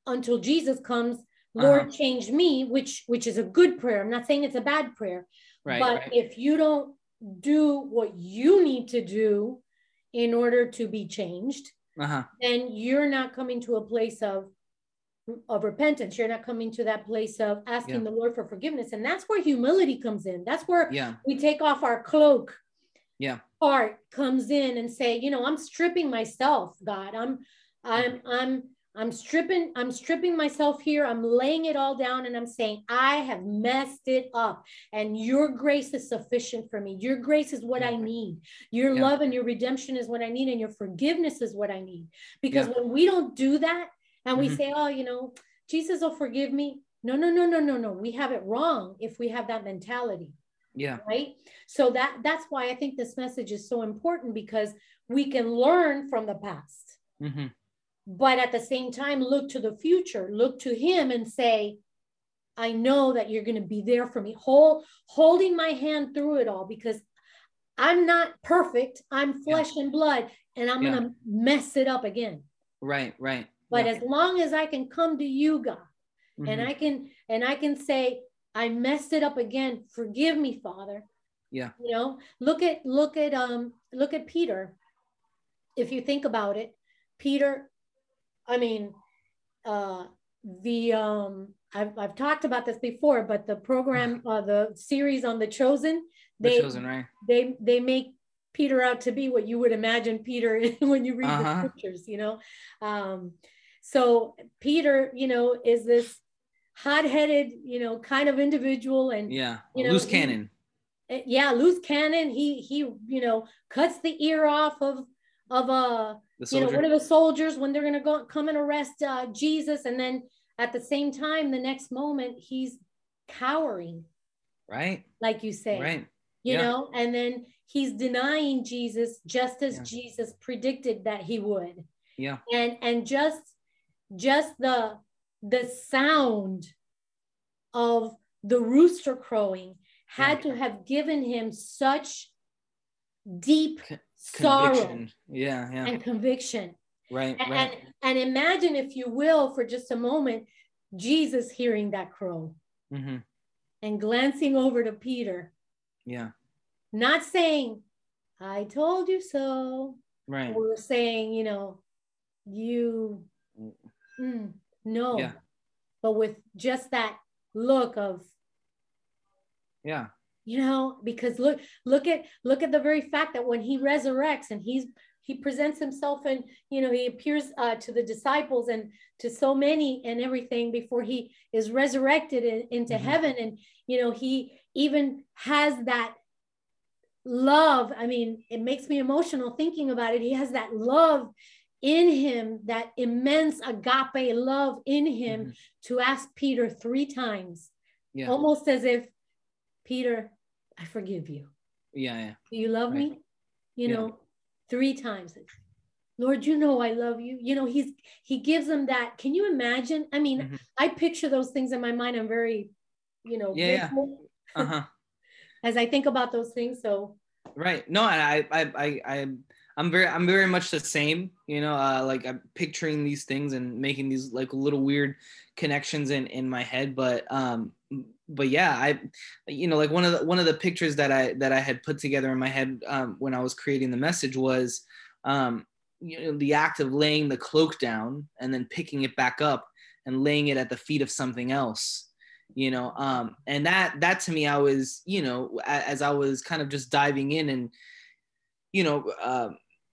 Speaker 1: until Jesus comes, Lord,
Speaker 2: Uh-huh.
Speaker 1: change me, which which is a good prayer. I'm not saying it's a bad prayer,
Speaker 2: right
Speaker 1: but
Speaker 2: right
Speaker 1: if you don't do what you need to do in order to be changed,
Speaker 2: Uh-huh.
Speaker 1: then you're not coming to a place of of repentance. You're not coming to that place of asking
Speaker 2: Yeah.
Speaker 1: the Lord for forgiveness. And that's where humility comes in. That's where
Speaker 2: Yeah.
Speaker 1: we take off our cloak
Speaker 2: Yeah.
Speaker 1: part comes in and say, you know, I'm stripping myself, God. I'm I'm mm-hmm. I'm I'm stripping I'm stripping myself here. I'm laying it all down and I'm saying I have messed it up and your grace is sufficient for me. Your grace is what I need. Your
Speaker 2: Yeah.
Speaker 1: love and your redemption is what I need and your forgiveness is what I need. Because
Speaker 2: Yeah.
Speaker 1: when we don't do that and we
Speaker 2: Mhm.
Speaker 1: say, "Oh, you know, Jesus will forgive me." No, no, no, no, no, no. We have it wrong if we have that mentality
Speaker 2: Yeah.
Speaker 1: right so that that's why i think this message is so important because we can learn from the past
Speaker 2: hmm
Speaker 1: but at the same time look to the future look to him and say i know that you're going to be there for me hold holding my hand through it all because i'm not perfect i'm flesh and blood and i'm
Speaker 2: Yeah.
Speaker 1: going to mess it up again
Speaker 2: Right. Right.
Speaker 1: But
Speaker 2: yeah.
Speaker 1: as long as i can come to you god and
Speaker 2: Mhm.
Speaker 1: i can and i can say i messed it up again forgive me father
Speaker 2: Yeah.
Speaker 1: you know look at look at um look at peter if you think about it peter i mean uh the um I've, I've talked about this before but the program *laughs* uh the series on the chosen
Speaker 2: The
Speaker 1: they
Speaker 2: chosen, right?
Speaker 1: they they make Peter out to be what you would imagine Peter *laughs* when you read the
Speaker 2: Uh-huh.
Speaker 1: scriptures, you know. Um, so Peter, you know, is this hot-headed, you know, kind of individual, and
Speaker 2: Yeah.
Speaker 1: you know,
Speaker 2: Loose cannon.
Speaker 1: uh, yeah, loose cannon. He he, you know, cuts the ear off of of a you know one of the soldiers when they're gonna go come and arrest uh, Jesus, and then at the same time, the next moment he's cowering,
Speaker 2: right.
Speaker 1: like you say
Speaker 2: Right.
Speaker 1: you
Speaker 2: Yeah.
Speaker 1: know and then he's denying jesus just as
Speaker 2: Yeah.
Speaker 1: jesus predicted that he would
Speaker 2: Yeah.
Speaker 1: and and just just the the sound of the rooster crowing had to have given him such deep
Speaker 2: Con-
Speaker 1: sorrow
Speaker 2: Yeah. Yeah.
Speaker 1: and conviction
Speaker 2: right.
Speaker 1: and,
Speaker 2: Right.
Speaker 1: and and imagine if you will for just a moment jesus hearing that crow
Speaker 2: hmm
Speaker 1: and glancing over to peter
Speaker 2: Yeah.
Speaker 1: not saying i told you so
Speaker 2: Right.
Speaker 1: or saying you know you mm, no
Speaker 2: Yeah.
Speaker 1: but with just that look of
Speaker 2: Yeah.
Speaker 1: you know because look look at look at the very fact that when he resurrects and he's he presents himself and you know he appears uh, to the disciples and to so many and everything before he is resurrected in, into
Speaker 2: Mhm.
Speaker 1: heaven and you know he even has that love i mean it makes me emotional thinking about it he has that love in him that immense agape love in him
Speaker 2: Mhm.
Speaker 1: to ask peter three times
Speaker 2: Yeah.
Speaker 1: almost as if peter i forgive you
Speaker 2: Yeah. Yeah.
Speaker 1: do you love
Speaker 2: Right.
Speaker 1: me you
Speaker 2: Yeah.
Speaker 1: know three times lord you know i love you you know he's he gives them that can you imagine i mean
Speaker 2: Mhm.
Speaker 1: i picture those things in my mind i'm very you know
Speaker 2: Yeah, yeah. Uh huh. *laughs*
Speaker 1: as i think about those things so
Speaker 2: Right. No, I, I, I, I, I'm very, I'm very much the same. You know, uh, like I'm picturing these things and making these like little weird connections in in my head. But, um, but yeah, I, you know, like one of the one of the pictures that I that I had put together in my head um, when I was creating the message was, um, you know, the act of laying the cloak down and then picking it back up and laying it at the feet of something else you know um and that that to me i was you know as i was kind of just diving in and you know uh,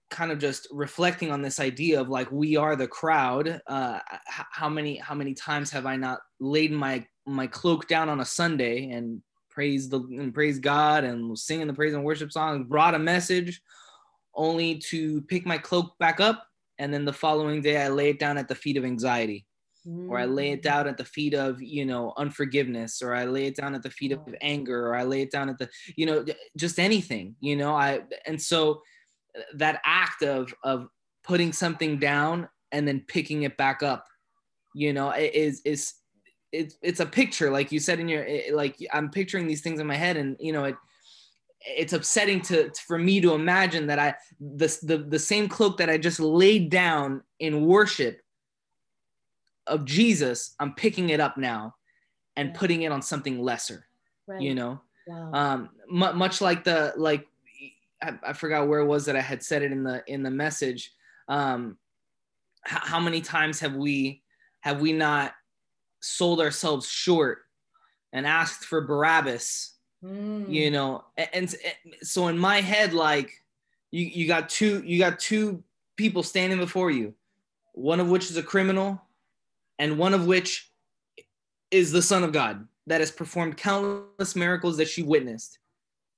Speaker 2: kind of just reflecting on this idea of like we are the crowd uh how many how many times have i not laid my my cloak down on a sunday and praise the and praise god and singing the praise and worship songs brought a message only to pick my cloak back up and then the following day i lay it down at the feet of anxiety or I lay it
Speaker 1: Mm-hmm.
Speaker 2: down at the feet of, you know, unforgiveness, or I lay it down at the feet of anger, or I lay it down at the, you know, just anything, you know, I, and so that act of, of putting something down and then picking it back up, you know, is, is, it's, it's a picture, like you said in your, it- like, I'm picturing these things in my head and, you know, it, it's upsetting to for me to imagine that I the, the the same cloak that I just laid down in worship of Jesus, I'm picking it up now and putting it on something lesser,
Speaker 1: right.
Speaker 2: you know?
Speaker 1: Wow.
Speaker 2: Um, mu- much like the like, I, I forgot where it was that I had said it in the in the message. Um, h- how many times have we have we not sold ourselves short and asked for Barabbas?
Speaker 1: Mm.
Speaker 2: You know, and, and so in my head, like you you got two you got two people standing before you, one of which is a criminal, and one of which is the Son of God that has performed countless miracles that you witnessed,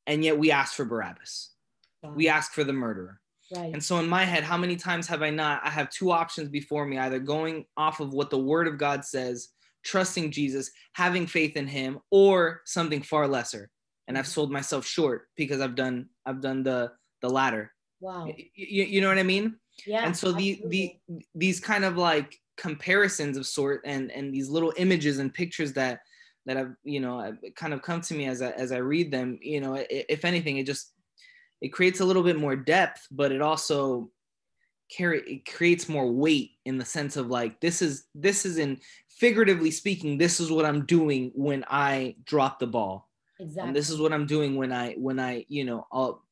Speaker 2: and yet we ask for Barabbas.
Speaker 1: Wow.
Speaker 2: We ask for the murderer.
Speaker 1: right.
Speaker 2: And so in my head, how many times have I not? I have two options before me either going off of what the word of God says, trusting Jesus, having faith in him, or something far lesser. And I've mm-hmm. sold myself short because I've done I've done the the latter.
Speaker 1: wow.
Speaker 2: Y- y- you know what I mean?
Speaker 1: Yeah.
Speaker 2: and so the the these kind of like comparisons of sort and and these little images and pictures that that have you know kind of come to me as I, as I read them you know if anything it just it creates a little bit more depth but it also carry it creates more weight in the sense of like this is this is in figuratively speaking this is what i'm doing when i drop the ball
Speaker 1: exactly.
Speaker 2: and this is what i'm doing when i when i you know I'll,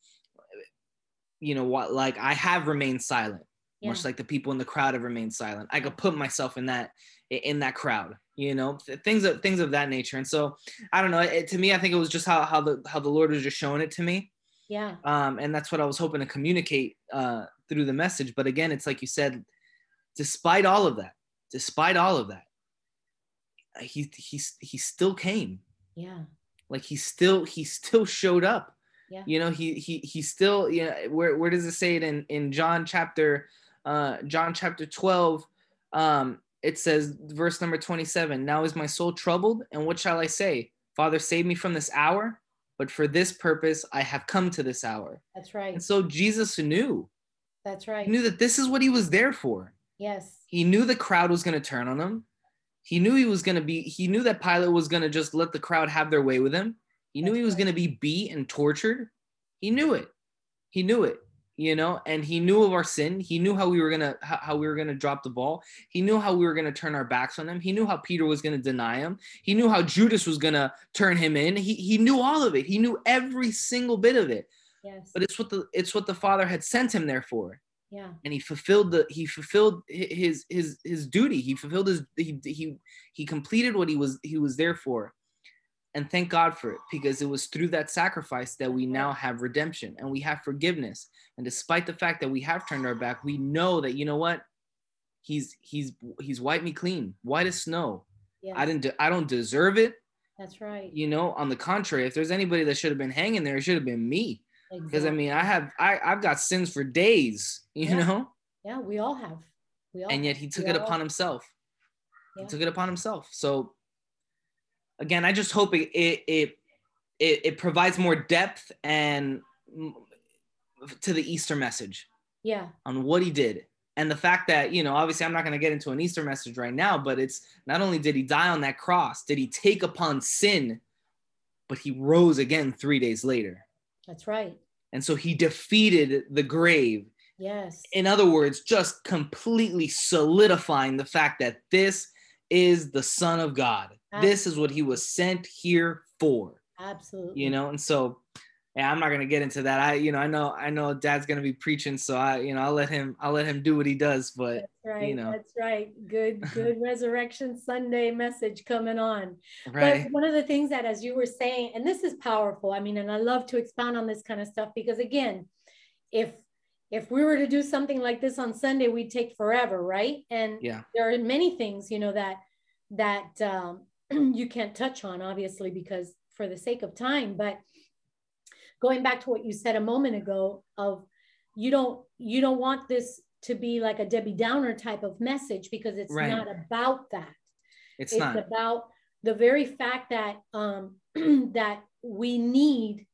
Speaker 2: you know what like i have remained silent
Speaker 1: yeah.
Speaker 2: much like the people in the crowd have remained silent i could put myself in that in that crowd you know things of things of that nature and so i don't know it, to me i think it was just how, how the how the lord was just showing it to me
Speaker 1: yeah.
Speaker 2: um and that's what i was hoping to communicate uh through the message but again it's like you said despite all of that despite all of that he he he still came
Speaker 1: Yeah.
Speaker 2: like he still he still showed up
Speaker 1: Yeah.
Speaker 2: you know he he he still you know where where does it say it in in john chapter uh john chapter 12 um it says verse number 27 now is my soul troubled and what shall i say father save me from this hour but for this purpose i have come to this hour
Speaker 1: That's right.
Speaker 2: and so jesus knew
Speaker 1: That's right.
Speaker 2: he knew that this is what he was there for
Speaker 1: yes.
Speaker 2: he knew the crowd was going to turn on him he knew he was going to be he knew that pilate was going to just let the crowd have their way with him he knew
Speaker 1: That's
Speaker 2: he was
Speaker 1: right.
Speaker 2: going to be beat and tortured he knew it he knew it you know and he knew of our sin. He knew how we were going to how, we were to drop the ball. He knew how we were going to turn our backs on him. He knew how peter was going to deny him. He knew how judas was going to turn him in. He, he knew all of it. He knew every single bit of it.
Speaker 1: Yes.
Speaker 2: but it's what the it's what the father had sent him there for.
Speaker 1: Yeah.
Speaker 2: and he fulfilled the he fulfilled his his his duty. He fulfilled his he he, he completed what he was he was there for and thank god for it because it was through that sacrifice that we now have redemption and we have forgiveness and despite the fact that we have turned our back we know that you know what he's he's he's wiped me clean white as snow
Speaker 1: Yeah.
Speaker 2: i didn't de- i don't deserve it
Speaker 1: That's right.
Speaker 2: you know on the contrary if there's anybody that should have been hanging there it should have been me because i mean i have i i've got sins for days you
Speaker 1: Yeah.
Speaker 2: know
Speaker 1: Yeah, we all have. We all.
Speaker 2: and yet he took it upon himself.
Speaker 1: Yeah.
Speaker 2: He took it upon himself. So again, I just hope it it it, it, provides more depth and to the Easter message
Speaker 1: Yeah.
Speaker 2: on what he did. And the fact that, you know, obviously I'm not going to get into an Easter message right now, but it's not only did he die on that cross, did he take upon sin, but he rose again 3 days later.
Speaker 1: That's right.
Speaker 2: And so he defeated the grave
Speaker 1: Yes.
Speaker 2: in other words, just completely solidifying the fact that this is the Son of God. This is what he was sent here for,
Speaker 1: Absolutely.
Speaker 2: you know. And so, yeah, I'm not gonna get into that. I, you know, I know, I know, Dad's gonna be preaching, so I, you know, I'll let him, I'll let him do what he does. But
Speaker 1: That's right.
Speaker 2: know.
Speaker 1: That's right. Good, *laughs* good Resurrection Sunday message coming on.
Speaker 2: right,
Speaker 1: But one of the things that, as you were saying, and this is powerful. I mean, and I love to expound on this kind of stuff because, again, if if we were to do something like this on Sunday, we'd take forever, right? And
Speaker 2: yeah,
Speaker 1: there are many things, you know, that that um, *clears throat* you can't touch on, obviously, because for the sake of time. But going back to what you said a moment ago, of you don't you don't want this to be like a Debbie Downer type of message because it's
Speaker 2: Right.
Speaker 1: not about that
Speaker 2: it's,
Speaker 1: it's
Speaker 2: not.
Speaker 1: about the very fact that um *clears throat* that we need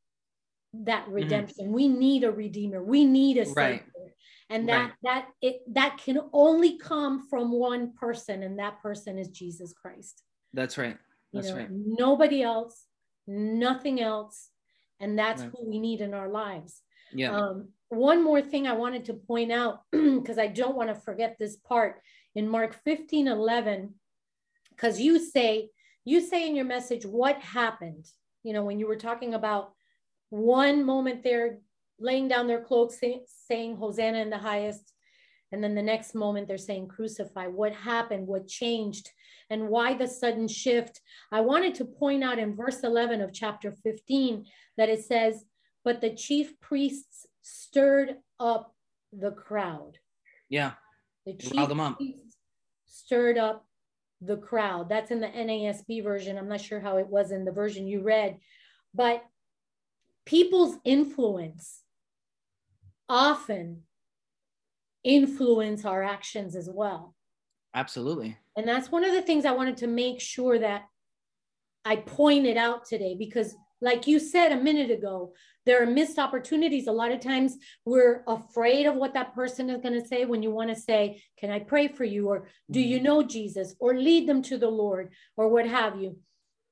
Speaker 1: that redemption we need a redeemer we need a
Speaker 2: Mm-hmm. Right.
Speaker 1: savior and that
Speaker 2: Right.
Speaker 1: that it that can only come from one person and that person is jesus christ
Speaker 2: That's right.
Speaker 1: you
Speaker 2: That's
Speaker 1: know
Speaker 2: right.
Speaker 1: nobody else nothing else and that's
Speaker 2: Right.
Speaker 1: who we need in our lives
Speaker 2: Yeah,
Speaker 1: um, one more thing I wanted to point out, *clears throat* because I don't want to forget this part in Mark 15 11, because you say, you say in your message, what happened? you know, when you were talking about one moment they're laying down their cloaks say, saying Hosanna in the highest, and then the next moment they're saying crucify. What happened? What changed? And why the sudden shift? I wanted to point out in verse 11 of chapter 15 that it says, But the chief priests stirred up the crowd.
Speaker 2: Yeah.
Speaker 1: The chief priests stirred up the crowd. That's in the NASB version. I'm not sure how it was in the version you read, but people's influence often influence our actions as well.
Speaker 2: Absolutely.
Speaker 1: And that's one of the things I wanted to make sure that I pointed out today because like you said a minute ago, there are missed opportunities. A lot of times we're afraid of what that person is going to say when you want to say, Can I pray for you? Or do you mm-hmm. know Jesus? Or lead them to the Lord or what have you.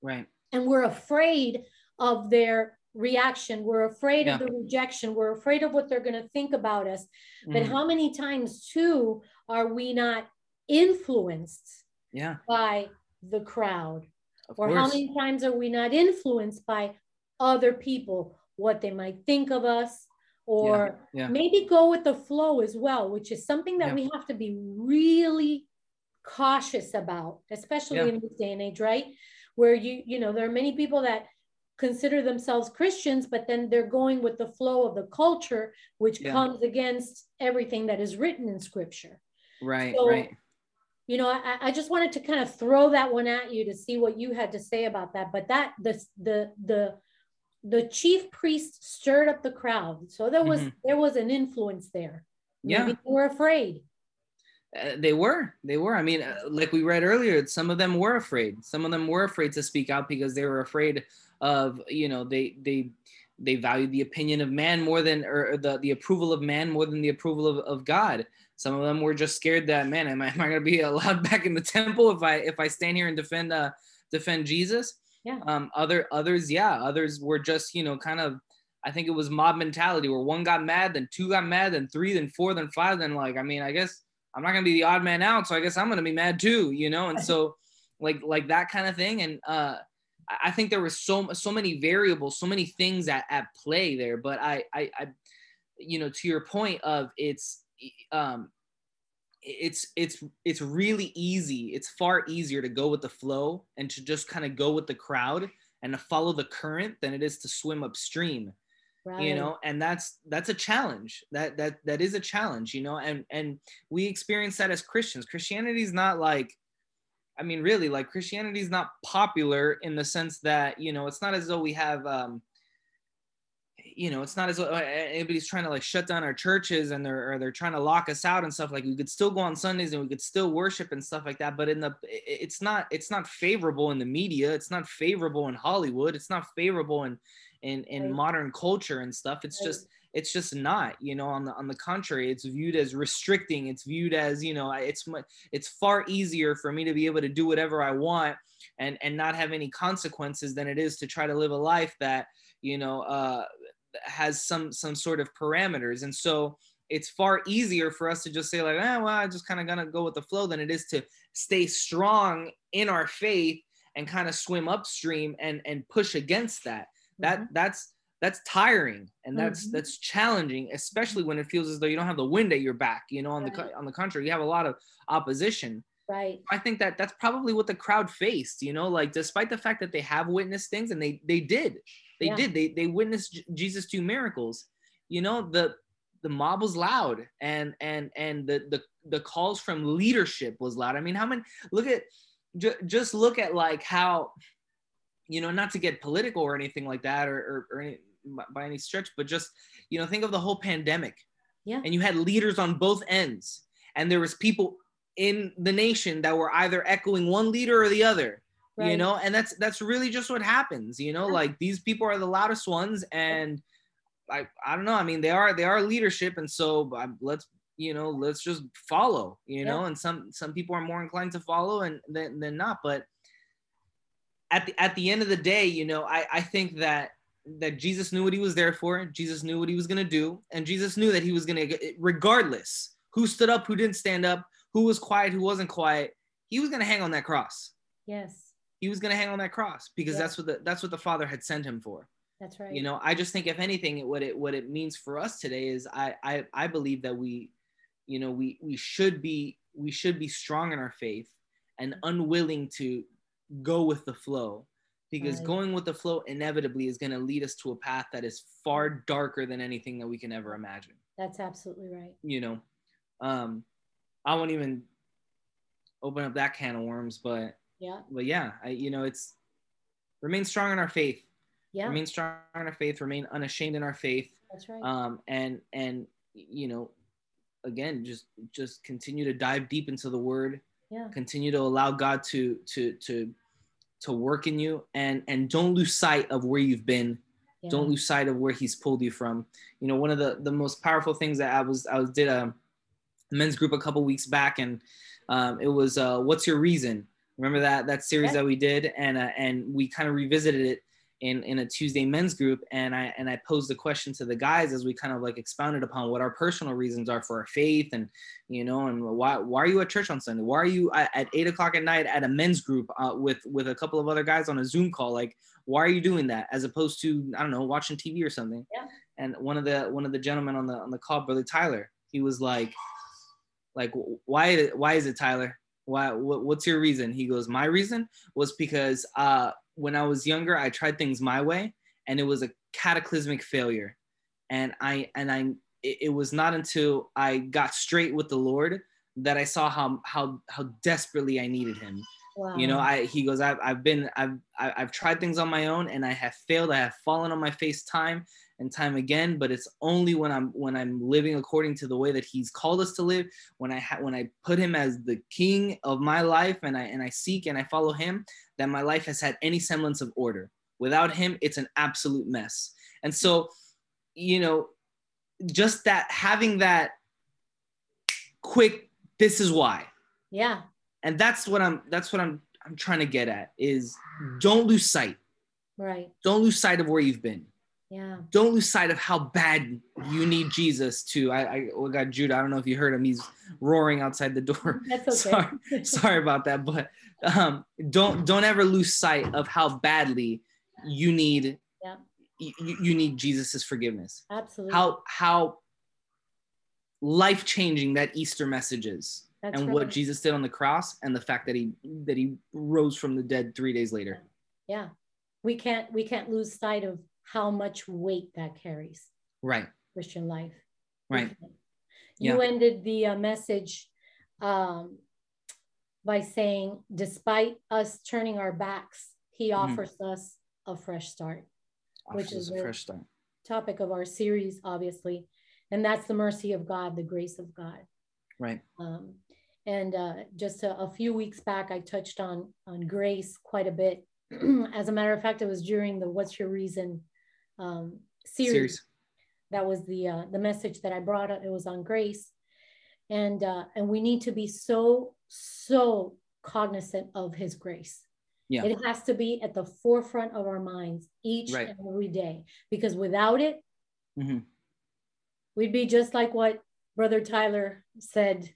Speaker 2: Right.
Speaker 1: And we're afraid of their reaction. We're afraid yeah. of the rejection. We're afraid of what they're going to think about us. Mm. But how many times, too, are we not influenced
Speaker 2: yeah.
Speaker 1: by the crowd? Of or course. how many times are we not influenced by other people, what they might think of us? Or yeah. Yeah. maybe go with the flow as well, which is something that we have to be really cautious about, especially in this day and age, right? Where you, you know, there are many people that consider themselves Christians, but then they're going with the flow of the culture, which yeah. comes against everything that is written in scripture.
Speaker 2: Right, so, right.
Speaker 1: You know, I, I just wanted to kind of throw that one at you to see what you had to say about that. But that the the the the chief priest stirred up the crowd. So there was mm-hmm. there was an influence there.
Speaker 2: Maybe yeah. they
Speaker 1: were afraid.
Speaker 2: Uh, they were they were i mean uh, like we read earlier some of them were afraid some of them were afraid to speak out because they were afraid of you know they they they valued the opinion of man more than or the, the approval of man more than the approval of, of god. Some of them were just scared that man am i, am I going to be *laughs* allowed back in the temple if i if i stand here and defend uh defend jesus?
Speaker 1: Yeah.
Speaker 2: Um other others yeah others were just you know kind of i think it was mob mentality where one got mad then two got mad then three then four then five then like i mean i guess i'm not going to be the odd man out so i guess i'm going to be mad too you know? And so like like that kind of thing. And uh I think there was so so many variables, so many things at, at play there. But I, I, I, you know, to your point of it's, um, it's it's it's really easy. It's far easier to go with the flow and to just kind of go with the crowd and to follow the current than it is to swim upstream. Right. You know, and that's that's a challenge. That that that is a challenge. You know, and and we experience that as Christians. Christianity is not like I mean, really, like Christianity is not popular in the sense that you know it's not as though we have, um, you know, it's not as though uh, anybody's trying to like shut down our churches and they're or they're trying to lock us out and stuff. Like we could still go on Sundays and we could still worship and stuff like that. But in the, it's not it's not favorable in the media. It's not favorable in Hollywood. It's not favorable in in in right. modern culture and stuff. It's right. just it's just not you know on the on the contrary it's viewed as restricting it's viewed as you know it's it's far easier for me to be able to do whatever i want and and not have any consequences than it is to try to live a life that you know uh has some some sort of parameters and so it's far easier for us to just say like eh, well i just kind of gonna go with the flow than it is to stay strong in our faith and kind of swim upstream and and push against that that mm-hmm. that's that's tiring and that's mm-hmm. that's challenging especially when it feels as though you don't have the wind at your back you know on right. the on the contrary you have a lot of opposition
Speaker 1: right
Speaker 2: i think that that's probably what the crowd faced you know like despite the fact that they have witnessed things and they they did they yeah. did they they witnessed J- jesus do miracles you know the the mob was loud and and and the the the calls from leadership was loud i mean how many look at ju- just look at like how you know not to get political or anything like that or, or, or any, by any stretch, but just you know, think of the whole pandemic.
Speaker 1: Yeah.
Speaker 2: And you had leaders on both ends, and there was people in the nation that were either echoing one leader or the other. Right. You know, and that's that's really just what happens. You know, yeah. like these people are the loudest ones, and I I don't know. I mean, they are they are leadership, and so um, let's you know let's just follow. You know, and some some people are more inclined to follow and than than not, but at the at the end of the day, you know, I I think that that Jesus knew what he was there for. Jesus knew what he was going to do. And Jesus knew that he was going to, regardless who stood up, who didn't stand up, who was quiet, who wasn't quiet, he was going to hang on that cross.
Speaker 1: Yes.
Speaker 2: he was going to hang on that cross because
Speaker 1: Yeah.
Speaker 2: that's what the that's what the Father had sent him for.
Speaker 1: That's right.
Speaker 2: You know, I just think if anything, it, what it what it means for us today is I I I believe that we, you know, we we should be we should be strong in our faith and unwilling to go with the flow because
Speaker 1: Right.
Speaker 2: going with the flow inevitably is going to lead us to a path that is far darker than anything that we can ever imagine
Speaker 1: That's absolutely right.
Speaker 2: you know um i won't even open up that can of worms but
Speaker 1: Yeah.
Speaker 2: but yeah i you know it's remain strong in our faith
Speaker 1: Yeah.
Speaker 2: remain strong in our faith remain unashamed in our faith
Speaker 1: That's right.
Speaker 2: um and and you know again just just continue to dive deep into the word
Speaker 1: yeah.
Speaker 2: continue to allow god to to to to work in you. And and don't lose sight of where you've been.
Speaker 1: Yeah.
Speaker 2: don't lose sight of where he's pulled you from. You know one of the the most powerful things that i was i was did a men's group a couple weeks back and um, it was uh, what's your reason? Remember that that series
Speaker 1: Yeah.
Speaker 2: that we did? And uh, and we kind of revisited it in in a tuesday men's group and i and i posed the question to the guys as we kind of like expounded upon what our personal reasons are for our faith and you know and why why are you at church on sunday? Why are you at, at eight o'clock at night at a men's group uh, with with a couple of other guys on a zoom call? Like why are you doing that as opposed to i don't know watching tv or something?
Speaker 1: Yeah.
Speaker 2: and one of the one of the gentlemen on the on the call brother tyler he was like like why why is it tyler why what, what's your reason? He goes my reason was because uh when i was younger i tried things my way and it was a cataclysmic failure. And i and i it, was not until i got straight with the lord that i saw how how how desperately i needed him.
Speaker 1: Wow.
Speaker 2: you know i he goes i've, I've been I've, I've tried things on my own and i have failed. I have fallen on my face time and time again but it's only when i'm when i'm living according to the way that he's called us to live when i ha- when i put him as the king of my life and i and i seek and i follow him that my life has had any semblance of order. Without him it's an absolute mess. And so you know just that having that quick this is why.
Speaker 1: Yeah.
Speaker 2: and that's what i'm that's what i'm i'm trying to get at is hmm. don't lose sight.
Speaker 1: Right.
Speaker 2: don't lose sight of where you've been
Speaker 1: Yeah.
Speaker 2: don't lose sight of how bad you need jesus to i i we got judah i don't know if you heard him he's roaring outside the door *laughs*
Speaker 1: That's okay.
Speaker 2: sorry *laughs* sorry about that but um don't don't ever lose sight of how badly you need
Speaker 1: Yeah.
Speaker 2: you, you need jesus's forgiveness
Speaker 1: Absolutely.
Speaker 2: how how life changing that easter message is
Speaker 1: That's
Speaker 2: and
Speaker 1: right.
Speaker 2: what Jesus did on the cross and the fact that he that he rose from the dead 3 days later.
Speaker 1: Yeah. We can't we can't lose sight of how much weight that carries
Speaker 2: Right.
Speaker 1: Christian life.
Speaker 2: Right.
Speaker 1: You
Speaker 2: Yeah.
Speaker 1: ended the uh, message um, by saying, despite us turning our backs, He
Speaker 2: Mhm.
Speaker 1: offers us a fresh start. Which is
Speaker 2: a
Speaker 1: a-
Speaker 2: fresh start.
Speaker 1: Topic of our series, obviously, and that's the mercy of God, the grace of God.
Speaker 2: Right.
Speaker 1: Um, and uh, just a, a few weeks back, I touched on on grace quite a bit. *clears throat* As a matter of fact, it was during the "What's Your Reason" um, series.
Speaker 2: Series.
Speaker 1: That was the uh, the message that I brought. Up. It was on grace, and uh, and we need to be so so cognizant of His grace.
Speaker 2: Yeah.
Speaker 1: It has to be at the forefront of our minds each
Speaker 2: Right.
Speaker 1: and every day, because without it,
Speaker 2: Mhm.
Speaker 1: we'd be just like what Brother Tyler said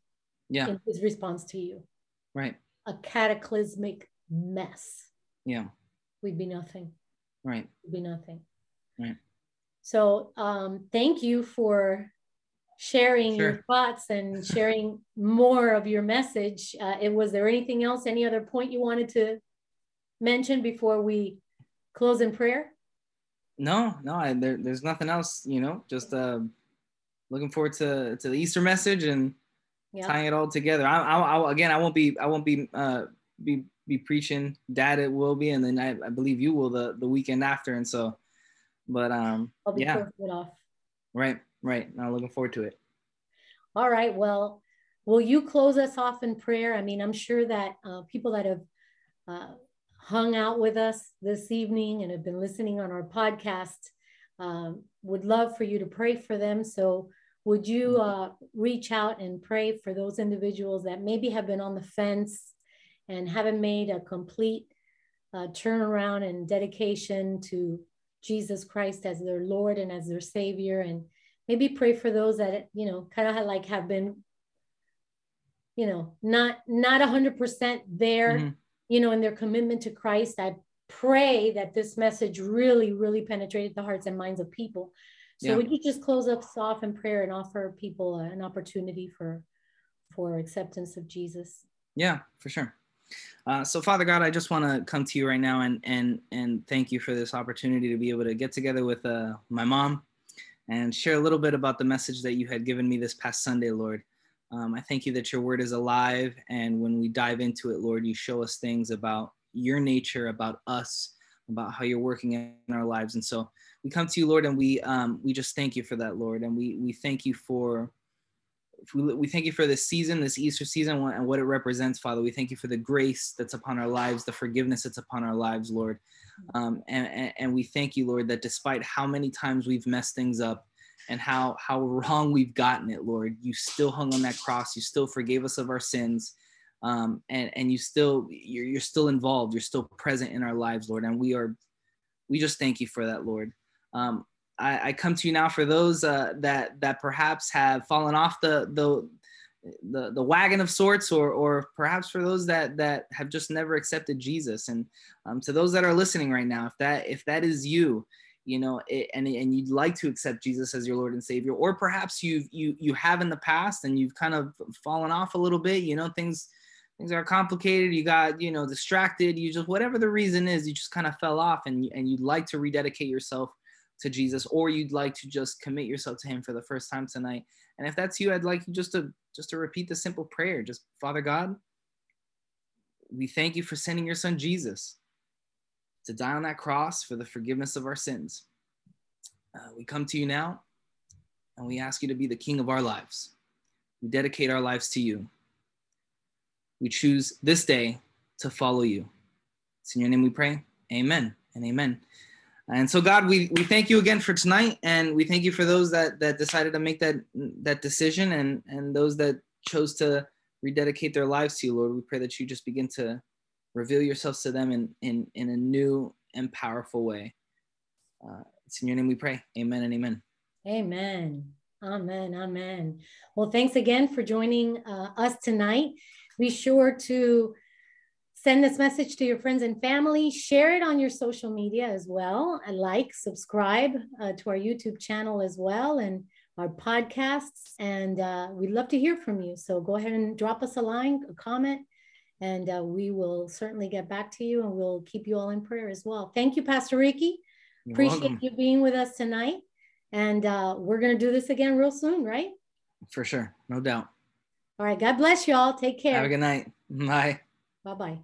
Speaker 2: Yeah.
Speaker 1: in his response to you
Speaker 2: Right.
Speaker 1: a cataclysmic mess.
Speaker 2: Yeah.
Speaker 1: We'd be nothing.
Speaker 2: Right.
Speaker 1: We'd be nothing.
Speaker 2: Right.
Speaker 1: So um, thank you for sharing your thoughts and *laughs* sharing more of your message. Uh, it was there anything else, any other point you wanted to mention before we close in prayer?
Speaker 2: No, no, I, there, there's nothing else, you know, just uh, looking forward to, to the Easter message and
Speaker 1: Yeah.
Speaker 2: tying it all together. I, I, I, again, I won't be, I won't be, uh, be, be preaching. Dad, it will be, and then I, I believe you will the, the weekend after. And so, but um,
Speaker 1: I'll be
Speaker 2: yeah,
Speaker 1: it off.
Speaker 2: right, right. I'm looking forward to it.
Speaker 1: All right. Well, will you close us off in prayer? I mean, I'm sure that uh, people that have uh, hung out with us this evening and have been listening on our podcast um, would love for you to pray for them. So, would you uh, reach out and pray for those individuals that maybe have been on the fence and haven't made a complete uh, turnaround and dedication to Jesus Christ as their Lord and as their Savior? And maybe pray for those that you know kind of like have been you know not not a 100% there
Speaker 2: Mhm.
Speaker 1: you know, in their commitment to Christ. I pray that this message really, really penetrated the hearts and minds of people. So yeah. would you just close us off in prayer and offer people an opportunity for for acceptance of Jesus?
Speaker 2: Yeah, for sure. Uh, so Father God, I just want to come to you right now and and and thank you for this opportunity to be able to get together with uh, my mom and share a little bit about the message that you had given me this past Sunday, Lord. Um, I thank you that your word is alive, and when we dive into it, Lord, you show us things about your nature, about us, about how you're working in our lives. And so we come to you, Lord, and we um, we just thank you for that, Lord, and we we thank you for we, we thank you for this season, this Easter season, and what it represents, Father. We thank you for the grace that's upon our lives, the forgiveness that's upon our lives, Lord. Um, and, and, we thank you, Lord, that despite how many times we've messed things up and how, how wrong we've gotten it, Lord, you still hung on that cross. You still forgave us of our sins. Um, and, and you still, you're, you're still involved. You're still present in our lives, Lord. And we are, we just thank you for that, Lord. Um, I, I, come to you now for those uh, that that perhaps have fallen off the the the, the wagon of sorts, or or perhaps for those that that have just never accepted Jesus. And um, to those that are listening right now, if that if that is you, you know, it, and and you'd like to accept Jesus as your Lord and Savior, or perhaps you've you you have in the past and you've kind of fallen off a little bit. You know, things things are complicated you got you know distracted you just whatever the reason is you just kind of fell off and and you'd like to rededicate yourself to Jesus or you'd like to just commit yourself to him for the first time tonight. And if that's you, I'd like you just to just to repeat the simple prayer. Just Father God, we thank you for sending your son Jesus to die on that cross for the forgiveness of our sins. Uh, we come to you now and we ask you to be the king of our lives. We dedicate our lives to you. We choose this day to follow you. It's in your name we pray. Amen and amen. And so, God, we, we thank you again for tonight, and we thank you for those that that decided to make that that decision, and and those that chose to rededicate their lives to you, Lord. We pray that you just begin to reveal yourselves to them in in in a new and powerful way. Uh, it's in your name we pray. Amen and amen.
Speaker 1: Amen. Amen. Amen. Well, thanks again for joining uh, us tonight. Be sure to Send this message to your friends and family. Share it on your social media as well. And like, subscribe uh, to our YouTube channel as well and our podcasts. And uh, we'd love to hear from you. So go ahead and drop us a line, a comment, and uh, we will certainly get back to you and we'll keep you all in prayer as well. Thank you, Pastor Ricky. You're Appreciate welcome. you being with us tonight. And uh, we're going to do this again real soon, right?
Speaker 2: For sure. No doubt.
Speaker 1: All right. God bless y'all. Take care.
Speaker 2: Have a good night. Bye.
Speaker 1: Bye bye.